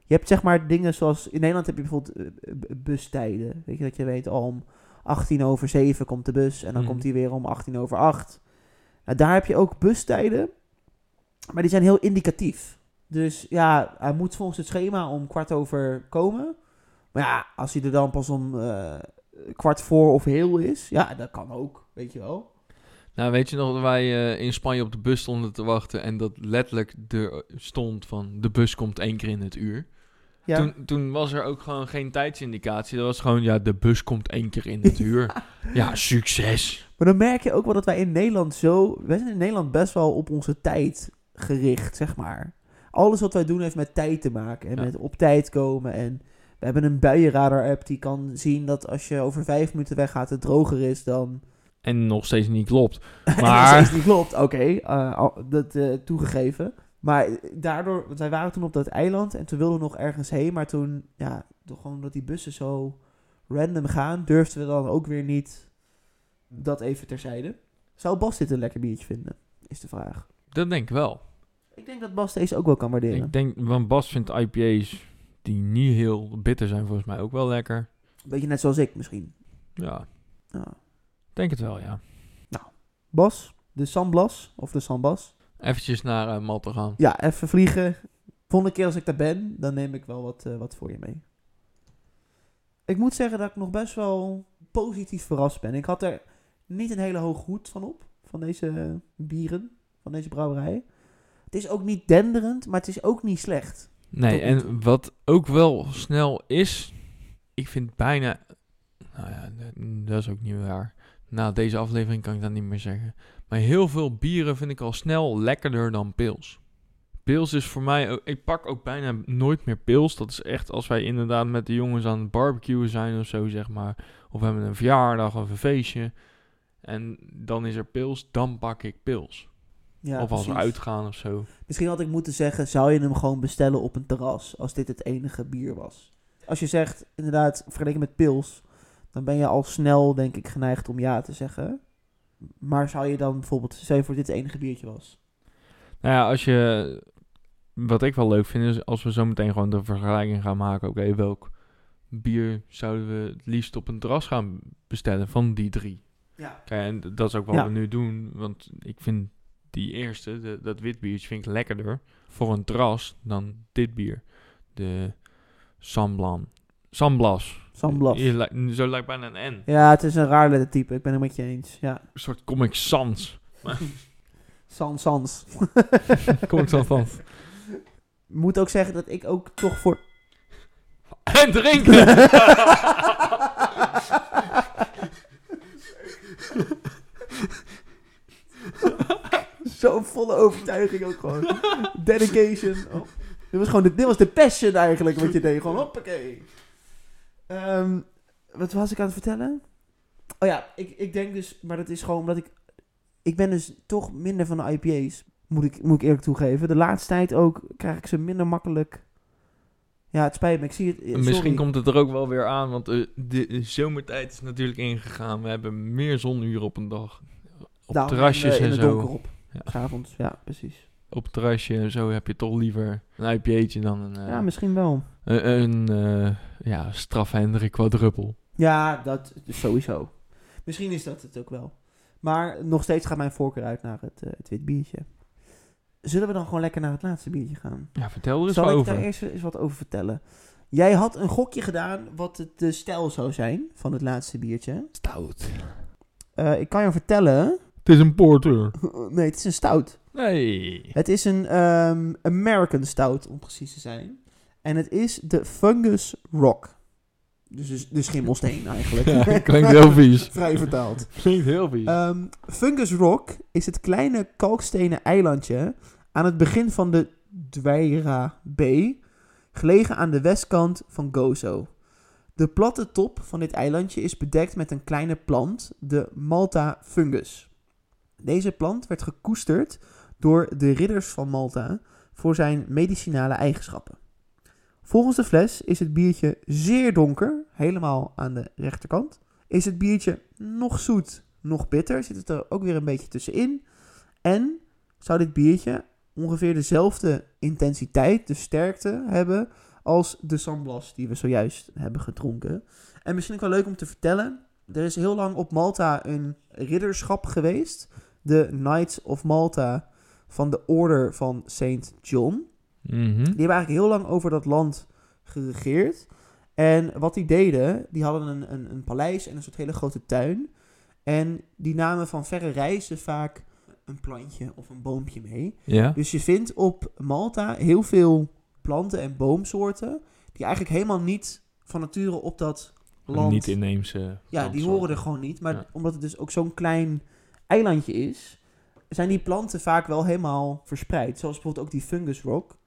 S1: Je hebt zeg maar dingen zoals... In Nederland heb je bijvoorbeeld eh, b- bustijden. Weet je, dat je weet om 18 over 7 komt de bus. En dan
S2: Mhm.
S1: komt die weer om 18 over 8. Nou, daar heb je ook bustijden. Maar die zijn heel indicatief. Dus ja, hij moet volgens het schema om kwart over komen. Maar ja, als hij er dan pas om eh, kwart voor of heel is, ja, dat kan ook, weet je wel.
S2: Nou, weet je nog dat wij eh, in Spanje op de bus stonden te wachten en dat letterlijk er stond van de bus komt één keer in het uur.
S1: Ja,
S2: Toen, toen was er ook gewoon geen tijdsindicatie. Dat was gewoon, ja, de bus komt één keer in het uur. Ja, succes.
S1: maar dan merk je ook wel dat wij in Nederland zo... Wij zijn in Nederland best wel op onze tijd gericht, zeg maar. Alles wat wij doen heeft met tijd te maken en
S2: Ja.
S1: met op tijd komen. En we hebben een buienradar-app die kan zien dat als je over vijf minuten weggaat het droger is dan...
S2: En nog steeds niet klopt.
S1: En nog
S2: Maar-
S1: steeds niet klopt, oké, eh, dat eh, toegegeven. Maar daardoor, want wij waren toen op dat eiland en toen wilden we nog ergens heen. Maar toen, ja, door gewoon dat die bussen zo random gaan, durfden we dan ook weer niet dat even terzijde. Zou Bas dit een lekker biertje vinden, is de vraag.
S2: Dat denk ik wel.
S1: Ik denk dat Bas deze ook wel kan waarderen.
S2: Ik denk, want Bas vindt IPA's die niet heel bitter zijn volgens mij ook wel lekker.
S1: Beetje net zoals ik misschien.
S2: Ja,
S1: Ja.
S2: Denk het wel, ja.
S1: Bas, de San Blas, of de San Bas.
S2: Eventjes naar eh, Malta gaan.
S1: Ja, even vliegen. Volgende keer als ik daar ben, dan neem ik wel wat, eh, wat voor je mee. Ik moet zeggen dat ik nog best wel positief verrast ben. Ik had er niet een hele hoge hoed van op, van deze bieren, van deze brouwerij. Het is ook niet denderend, maar het is ook niet slecht.
S2: Nee,
S1: Tot
S2: en wat ook wel snel is, ik vind bijna, nou ja, dat is ook niet waar. Na deze aflevering kan ik dat niet meer zeggen. Maar heel veel bieren vind ik al snel lekkerder dan pils. Pils is voor mij... Ik pak ook bijna nooit meer pils. Dat is echt als wij inderdaad met de jongens aan het barbecuen zijn of zo, zeg maar. Of we hebben een verjaardag of een feestje. En dan is er pils, dan pak ik pils.
S1: Ja,
S2: of als we uitgaan of zo.
S1: Misschien had ik moeten zeggen, zou je hem gewoon bestellen op een terras als dit het enige bier was? Als je zegt, inderdaad, vergeleken met pils, dan ben je al snel, denk ik, geneigd om ja te zeggen. Maar zou je dan bijvoorbeeld, stel voor dit het enige biertje was?
S2: Nou ja, als je... Wat ik wel leuk vind is als we zo meteen gewoon de vergelijking gaan maken. Oké, welk bier zouden we het liefst op een terras gaan bestellen van die drie?
S1: Ja.
S2: Kijk, en dat is ook wat
S1: Ja.
S2: we nu doen. Want ik vind die eerste, de- dat wit biertje, vind ik lekkerder voor een terras dan dit bier. De Samblan. Samblas. Hier lijkt- Zo lijkt bijna een N.
S1: Ja, het is een raar lettertype, ik ben het met je eens. Ja,
S2: Een soort Comic Sans.
S1: Sans Sans.
S2: Comic Sans.
S1: Moet ook zeggen dat ik ook toch voor...
S2: En drinken!
S1: Zo'n volle overtuiging ook gewoon. Dedication. Oh. Dit was gewoon de, dit was de passion eigenlijk wat je deed. Gewoon hoppakee. Ehm, wat was ik aan het vertellen? Oh ja, ik, ik denk dus... Maar dat is gewoon omdat ik... Ik ben dus toch minder van de IPA's. Moet ik, moet ik eerlijk toegeven. De laatste tijd ook krijg ik ze minder makkelijk... Ja, het spijt me. Ik zie het... eh,
S2: Misschien
S1: sorry.
S2: komt het er ook wel weer aan, want eh, de zomertijd is natuurlijk ingegaan. We hebben meer zonuren op een dag. Op
S1: Daarom
S2: terrasjes
S1: in,
S2: en zo.
S1: donker op.
S2: Ja.
S1: S'avonds, ja, precies.
S2: Op het terrasje en zo heb je toch liever een IPA'tje dan een, eh,
S1: ja, misschien wel.
S2: een, een eh, ja, straf Hendrik quadruppel.
S1: Ja, dat is sowieso. Misschien is dat het ook wel. Maar nog steeds gaat mijn voorkeur uit naar het, eh, het wit biertje. Zullen we dan gewoon lekker naar het laatste biertje gaan?
S2: Ja, vertel er eens
S1: Zal
S2: wat
S1: ik
S2: over.
S1: daar eerst eens wat over vertellen? Jij had een gokje gedaan wat het de stijl zou zijn van het laatste biertje.
S2: Stout.
S1: Eh, ik kan je vertellen...
S2: Het is een porter.
S1: nee, het is een stout.
S2: Nee.
S1: Het is een ehm, American stout, om precies te zijn. En het is de Fungus Rock. Dus de, de schimmelsteen eigenlijk.
S2: Ja, klinkt heel vies.
S1: Vrij vertaald.
S2: Klinkt heel vies.
S1: Ehm, Fungus Rock is het kleine kalkstenen eilandje aan het begin van de Dweira B, gelegen aan de westkant van Gozo. De platte top van dit eilandje is bedekt met een kleine plant, de Malta fungus. Deze plant werd gekoesterd door de ridders van Malta voor zijn medicinale eigenschappen. Volgens de fles is het biertje zeer donker, helemaal aan de rechterkant. Is het biertje nog zoet, nog bitter, zit het er ook weer een beetje tussenin. En zou dit biertje ongeveer dezelfde intensiteit, de sterkte hebben als de Samblas die we zojuist hebben gedronken. En misschien ook wel leuk om te vertellen, er is heel lang op Malta een ridderschap geweest. De Knights of Malta van de Order van Saint John.
S2: Mhm.
S1: Die hebben eigenlijk heel lang over dat land geregeerd. En wat die deden, die hadden een, een, een paleis en een soort hele grote tuin. En die namen van verre reizen vaak een plantje of een boompje mee.
S2: Ja?
S1: Dus je vindt op Malta heel veel planten en boomsoorten die eigenlijk helemaal niet van nature op dat land...
S2: Niet inheemse.
S1: Ja, die horen er gewoon niet. Maar
S2: Ja.
S1: omdat het dus ook zo'n klein eilandje is, zijn die planten vaak wel helemaal verspreid. Zoals bijvoorbeeld ook die fungus rock.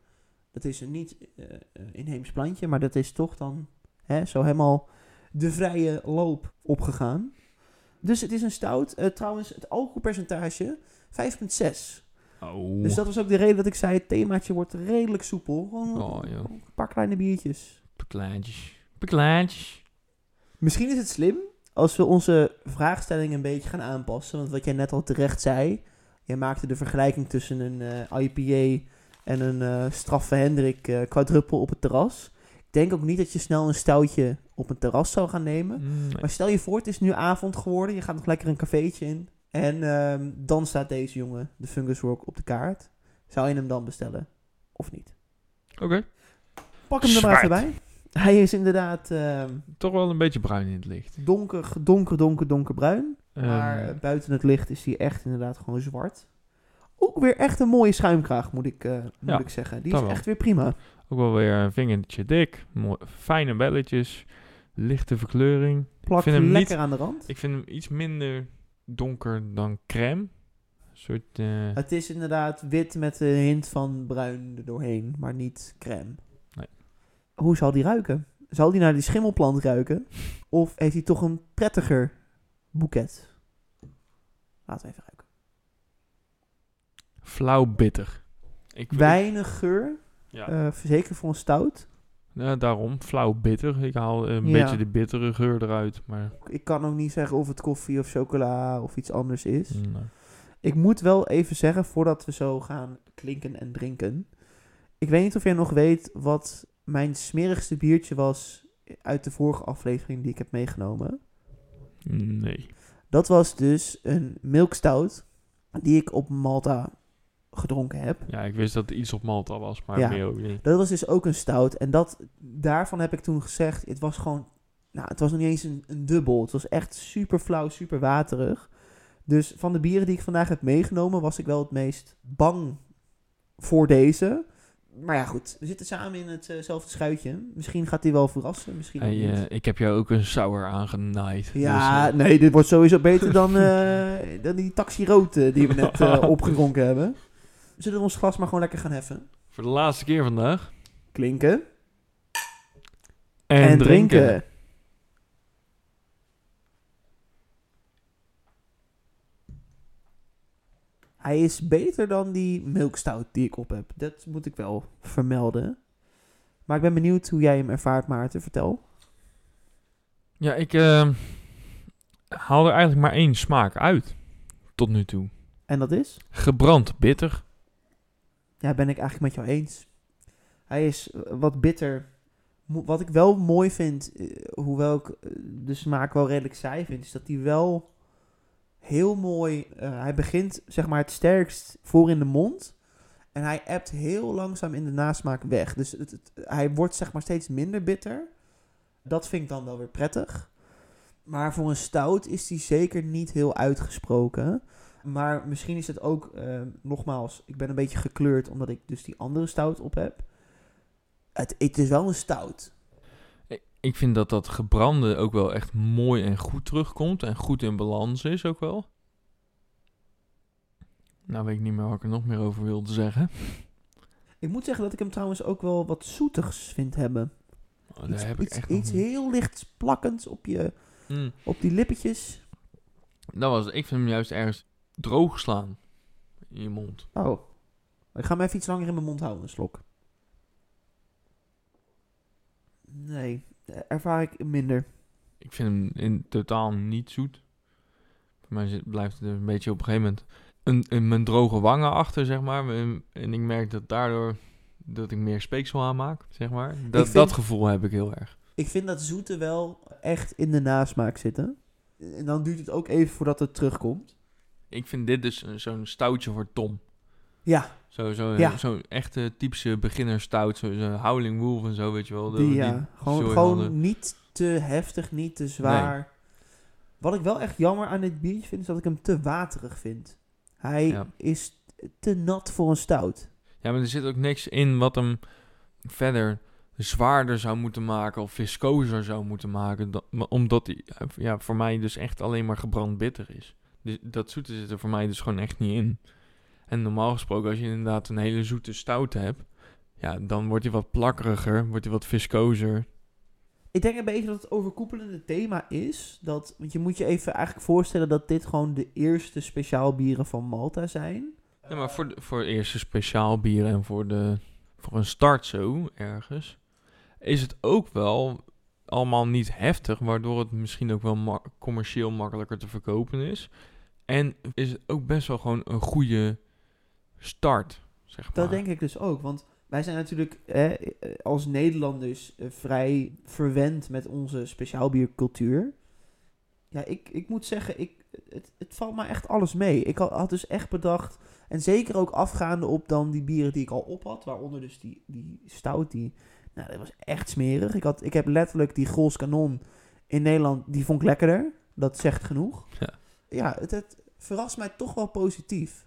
S1: Dat is een niet eh, inheems plantje, maar dat is toch dan hè, zo helemaal de vrije loop opgegaan. Dus het is een stout. Eh, trouwens, het alcoholpercentage 5,6.
S2: Oh.
S1: Dus dat was ook de reden dat ik zei, het themaatje wordt redelijk soepel. Gewoon
S2: Oh,
S1: een paar kleine biertjes.
S2: Bekleintjes. Bekleintjes.
S1: Misschien is het slim als we onze vraagstelling een beetje gaan aanpassen. Want wat jij net al terecht zei, jij maakte de vergelijking tussen een IPA en een eh straffe Hendrik eh quadruppel op het terras. Ik denk ook niet dat je snel een stoutje op een terras zou gaan nemen.
S2: Mm, nee.
S1: Maar stel je voor, het is nu avond geworden, je gaat nog lekker een cafeetje in. En ehm, dan staat deze jongen, de Fungus Rock, op de kaart. Zou je hem dan bestellen? Of niet?
S2: Oké.
S1: Pak hem er maar even bij. Hij is inderdaad ehm,
S2: Toch wel een beetje bruin in het licht.
S1: donker, donker, donker, donkerbruin. Maar
S2: Ehm,
S1: eh, buiten het licht is hij echt inderdaad gewoon zwart. Ook weer echt een mooie schuimkraag, moet ik, eh, moet
S2: Ja,
S1: ik zeggen. Die is
S2: wel.
S1: echt weer prima.
S2: ook wel weer een vingertje dik. Mooi, fijne belletjes. Lichte verkleuring.
S1: Plakt
S2: vind hem
S1: lekker
S2: niet-
S1: aan de rand.
S2: Ik vind hem iets minder donker dan crème. Soort... eh,
S1: Het is inderdaad wit met een hint van bruin er doorheen, maar niet crème.
S2: Nee.
S1: Hoe zal die ruiken? Zal die naar die schimmelplant ruiken? Of heeft hij toch een prettiger boeket? Laten we even ruiken.
S2: Flauw bitter. Ik,
S1: Weinig geur,
S2: Ja.
S1: eh, zeker voor een stout.
S2: Ja, daarom, flauw bitter. Ik haal een
S1: Ja.
S2: beetje de bittere geur eruit, maar...
S1: Ik kan ook niet zeggen of het koffie of chocola of iets anders is.
S2: nee.
S1: Ik moet wel even zeggen, voordat we zo gaan klinken en drinken. Ik weet niet of jij nog weet wat mijn smerigste biertje was uit de vorige aflevering die ik heb meegenomen.
S2: Nee.
S1: Dat was dus een milkstout die ik op Malta gedronken heb.
S2: Ja, ik wist dat iets op Malta was, maar
S1: Ja.
S2: meer ook niet.
S1: Dat was dus ook een stout. En dat, daarvan heb ik toen gezegd, het was gewoon, nou, het was nog niet eens een, een dubbel. Het was echt super flauw, super waterig. Dus van de bieren die ik vandaag heb meegenomen, was ik wel het meest bang voor deze. Maar ja, goed, we zitten samen in hetzelfde schuitje. Misschien gaat hij wel verrassen, misschien
S2: Hey,
S1: niet.
S2: eh, ik heb jou ook een sour aangenaaid.
S1: ja,
S2: dus, eh,
S1: nee, dit wordt sowieso beter dan, eh, dan die taxi rood eh, die we net eh, opgedronken hebben. Zullen we ons glas maar gewoon lekker gaan heffen?
S2: voor de laatste keer vandaag.
S1: Klinken.
S2: En, drinken.
S1: Hij is beter dan die milkstout die ik op heb. Dat moet ik wel vermelden. Maar ik ben benieuwd hoe jij hem ervaart, Maarten. Vertel.
S2: Ja, ik eh, haal er eigenlijk maar één smaak uit. Tot nu toe.
S1: En dat is?
S2: Gebrand bitter.
S1: Ja, ben ik eigenlijk met jou eens. Hij is eh, wat bitter. Wat ik wel mooi vind, eh, hoewel ik eh, de smaak wel redelijk saai vind, is dat hij wel heel mooi... hij begint zeg maar het sterkst voor in de mond. En hij ebt heel langzaam in de nasmaak weg. Dus hij wordt zeg maar steeds minder bitter. Dat vind ik dan wel weer prettig. Maar voor een stout is die zeker niet heel uitgesproken. Maar misschien is het ook, eh, nogmaals, ik ben een beetje gekleurd omdat ik dus die andere stout op heb. Het, het is wel een stout.
S2: Ik- vind dat dat gebrande ook wel echt mooi en goed terugkomt. En goed in balans is ook wel. Nou weet ik niet meer wat ik er nog meer over wilde zeggen.
S1: Ik moet zeggen dat ik hem trouwens ook wel wat zoetigs vind hebben.
S2: Oh, daar
S1: iets
S2: heb ik
S1: iets,
S2: echt
S1: iets heel lichts plakkends op, je,
S2: Mm,
S1: op die lippetjes.
S2: dat was, ik vind hem juist ergens droog slaan. In je mond.
S1: Oh, ik ga hem even iets langer in mijn mond houden, een slok. Nee, ervaar ik minder.
S2: Ik vind hem in totaal niet zoet. Voor mij blijft het een beetje op een gegeven moment een, een, mijn droge wangen achter, zeg maar. En, en ik merk dat daardoor dat ik meer speeksel aanmaak, zeg maar. Dat,
S1: vind-
S2: dat gevoel heb ik heel erg.
S1: Ik vind dat zoete wel echt in de nasmaak zitten. En dan duurt het ook even voordat het terugkomt.
S2: Ik vind dit dus een- zo'n stoutje voor Tom.
S1: Ja,
S2: Zo, zo,
S1: Ja.
S2: Zo'n echte typische beginnerstout. Zo'n zo Howling Wolf en zo, weet je wel.
S1: Die, ja. gewoon, gewoon
S2: hadden.
S1: niet te heftig, niet te zwaar. Wat ik wel echt jammer aan dit biertje vind, is dat ik hem te waterig vind. Hij
S2: Ja.
S1: is te nat voor een stout.
S2: Ja, maar er zit ook niks in wat hem verder zwaarder zou moeten maken of viscoser zou moeten maken. omdat hij ja, voor mij dus echt alleen maar gebrand bitter is. Dus dat zoete zit er voor mij dus gewoon echt niet in. En normaal gesproken, als je inderdaad een hele zoete stout hebt, ja, dan wordt hij wat plakkeriger, wordt hij wat viscoser.
S1: Ik denk een beetje dat het overkoepelende thema is. Dat, want je moet je even eigenlijk voorstellen dat dit gewoon de eerste speciaal bieren van Malta zijn.
S2: Ja, maar voor, de, voor eerste speciaal bier en voor, de, voor een start zo ergens, is het ook wel allemaal niet heftig, waardoor het misschien ook wel ma- commercieel makkelijker te verkopen is. En is het ook best wel gewoon een goede start, zeg maar.
S1: Dat denk ik dus ook. Want wij zijn natuurlijk eh, als Nederlanders eh, vrij verwend met onze speciaalbiercultuur. Ja, ik, ik moet zeggen, ik, het, het valt me echt alles mee. Ik had, had dus echt bedacht, en zeker ook afgaande op dan die bieren die ik al op had, waaronder dus die, die stout, die, nou, dat was echt smerig. Ik, had, ik heb letterlijk die Grols Kanon in Nederland, die vond ik lekkerder. Dat zegt genoeg.
S2: Ja.
S1: Ja, het, het verrast mij toch wel positief.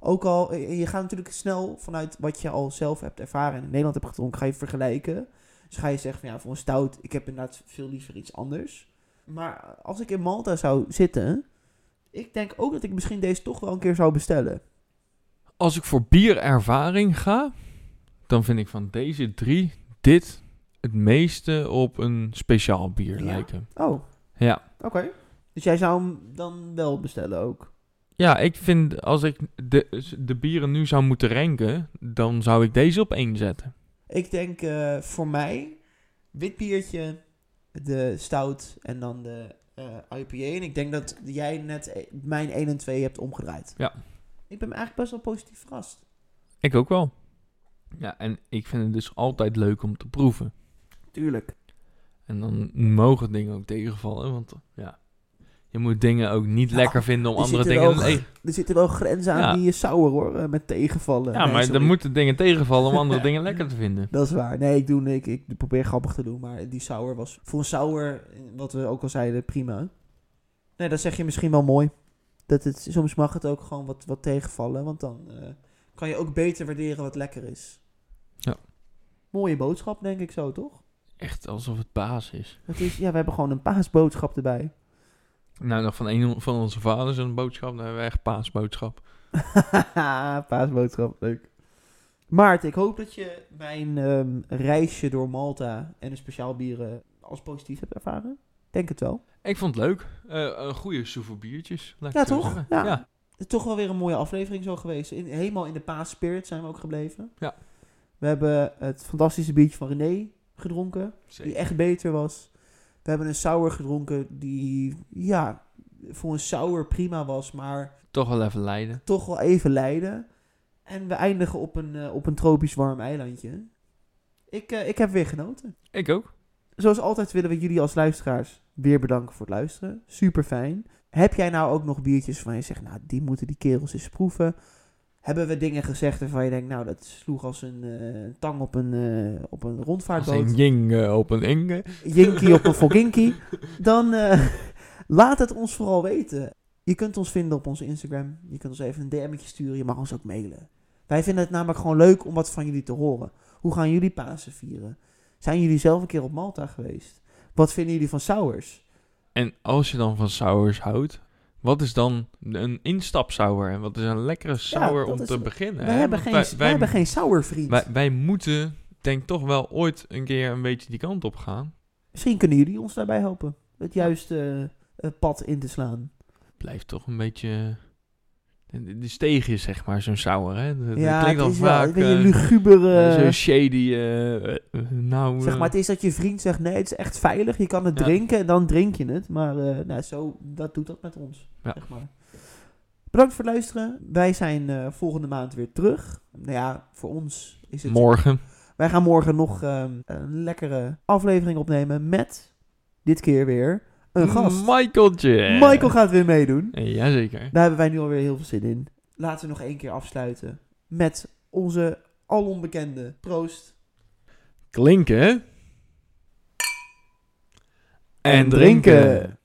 S1: Ook al, eh, je gaat natuurlijk snel vanuit wat je al zelf hebt ervaren en in Nederland hebt gedronken, ga je vergelijken. Dus ga je zeggen van ja, voor een stout, ik heb inderdaad veel liever iets anders. Maar als ik in Malta zou zitten, Ik denk ook dat ik misschien deze toch wel een keer zou bestellen.
S2: Als ik voor bierervaring ga, dan vind ik van deze drie dit het meeste op een speciaal bier
S1: Ja?
S2: lijken.
S1: Oh,
S2: Ja.
S1: oké. Dus jij zou hem dan wel bestellen ook?
S2: Ja, ik vind als ik de, de bieren nu zou moeten ranken, dan zou ik deze op één zetten.
S1: Ik denk eh, voor mij wit biertje, de stout en dan de eh, IPA. En ik denk dat jij net eh, mijn 1 en 2 hebt omgedraaid.
S2: Ja.
S1: Ik ben eigenlijk best wel positief verrast.
S2: Ik ook wel. Ja, en ik vind het dus altijd leuk om te proeven.
S1: Tuurlijk.
S2: En dan mogen dingen ook tegenvallen, want ja, je moet dingen ook niet
S1: Ja,
S2: lekker vinden om
S1: er
S2: andere dingen...
S1: wel
S2: Nee,
S1: Er zitten wel grenzen aan
S2: Ja.
S1: die je sour hoor, eh, met tegenvallen.
S2: ja,
S1: Nee,
S2: maar
S1: sorry.
S2: er moeten dingen tegenvallen om andere dingen lekker te vinden.
S1: Dat is waar. Nee, ik, doe, ik, ik probeer grappig te doen, maar die sour was voor een sour, eh, wat we ook al zeiden, prima. Nee, dat zeg je misschien wel mooi. Dat het, soms mag het ook gewoon wat, wat tegenvallen, want dan eh, kan je ook beter waarderen wat lekker is.
S2: Ja.
S1: Mooie boodschap, denk ik zo, toch?
S2: Echt alsof het baas is.
S1: Het is, ja, we hebben gewoon een paasboodschap erbij.
S2: Nou, nog van een van onze vaders een boodschap, dan hebben we echt paasboodschap.
S1: paasboodschap, leuk. Maarten, ik hoop dat je mijn ehm, reisje door Malta en de speciaal bieren als positief hebt ervaren. Denk het wel.
S2: Ik vond het leuk. Eh, een goede soevel biertjes.
S1: Ja, toch? Ja. toch wel weer een mooie aflevering zo geweest. In, helemaal in de paas-spirit zijn we ook gebleven.
S2: Ja.
S1: We hebben het fantastische biertje van René gedronken, die echt beter was. We hebben een sour gedronken die, ja, voor een sour prima was, maar
S2: Toch wel even lijden.
S1: toch wel even lijden. En we eindigen op een, eh, op een tropisch warm eilandje. Ik, eh, ik heb weer genoten.
S2: Ik ook.
S1: Zoals altijd willen we jullie als luisteraars weer bedanken voor het luisteren. Super fijn. Heb jij nou ook nog biertjes waarvan je zegt, nou, die moeten die kerels eens proeven? Hebben we dingen gezegd waarvan je denkt, nou, dat sloeg als een eh, tang op een, eh, op een
S2: Als
S1: rondvaartboot.
S2: een jing eh, op een inge.
S1: Jinky op een Foginky. Dan laat het ons vooral weten. Je kunt ons vinden op onze Instagram. Je kunt ons even een DM'tje sturen. Je mag ons ook mailen. Wij vinden het namelijk gewoon leuk om wat van jullie te horen. Hoe gaan jullie Pasen vieren? Zijn jullie zelf een keer op Malta geweest? Wat vinden jullie van sours?
S2: En als je dan van sours houdt, wat is dan een instapsour? En wat is een lekkere
S1: dat
S2: om
S1: is-
S2: te beginnen?
S1: Wij,
S2: hè?
S1: hebben geen,
S2: wij,
S1: wij, hebben geen
S2: wij moeten, denk toch wel ooit een keer een beetje die kant op gaan.
S1: Misschien kunnen jullie ons daarbij helpen. Het juiste eh, pad in te slaan.
S2: Blijft toch een beetje... De, de steegjes, zeg maar, zo'n sour, hè? Dat,
S1: ja,
S2: klinkt dan
S1: is
S2: vaak...
S1: een beetje
S2: eh,
S1: luguber.
S2: Zo'n
S1: eh,
S2: shady... eh, eh, nou,
S1: Zeg
S2: eh,
S1: maar, het is dat je vriend zegt, nee, het is echt veilig. Je kan het
S2: Ja.
S1: drinken en dan drink je het. Maar eh, nou, zo, dat doet dat met ons.
S2: Ja.
S1: Zeg maar. Bedankt voor het luisteren. Wij zijn eh, volgende maand weer terug. Nou ja, voor ons is het...
S2: morgen.
S1: Wij gaan morgen nog ehm, een lekkere aflevering opnemen met, dit keer weer, een gast.
S2: Michaeltje.
S1: Michael gaat weer meedoen.
S2: Jazeker.
S1: Daar hebben wij nu alweer heel veel zin in. Laten we nog één keer afsluiten met onze alonbekende proost.
S2: Klinken.
S1: En drinken.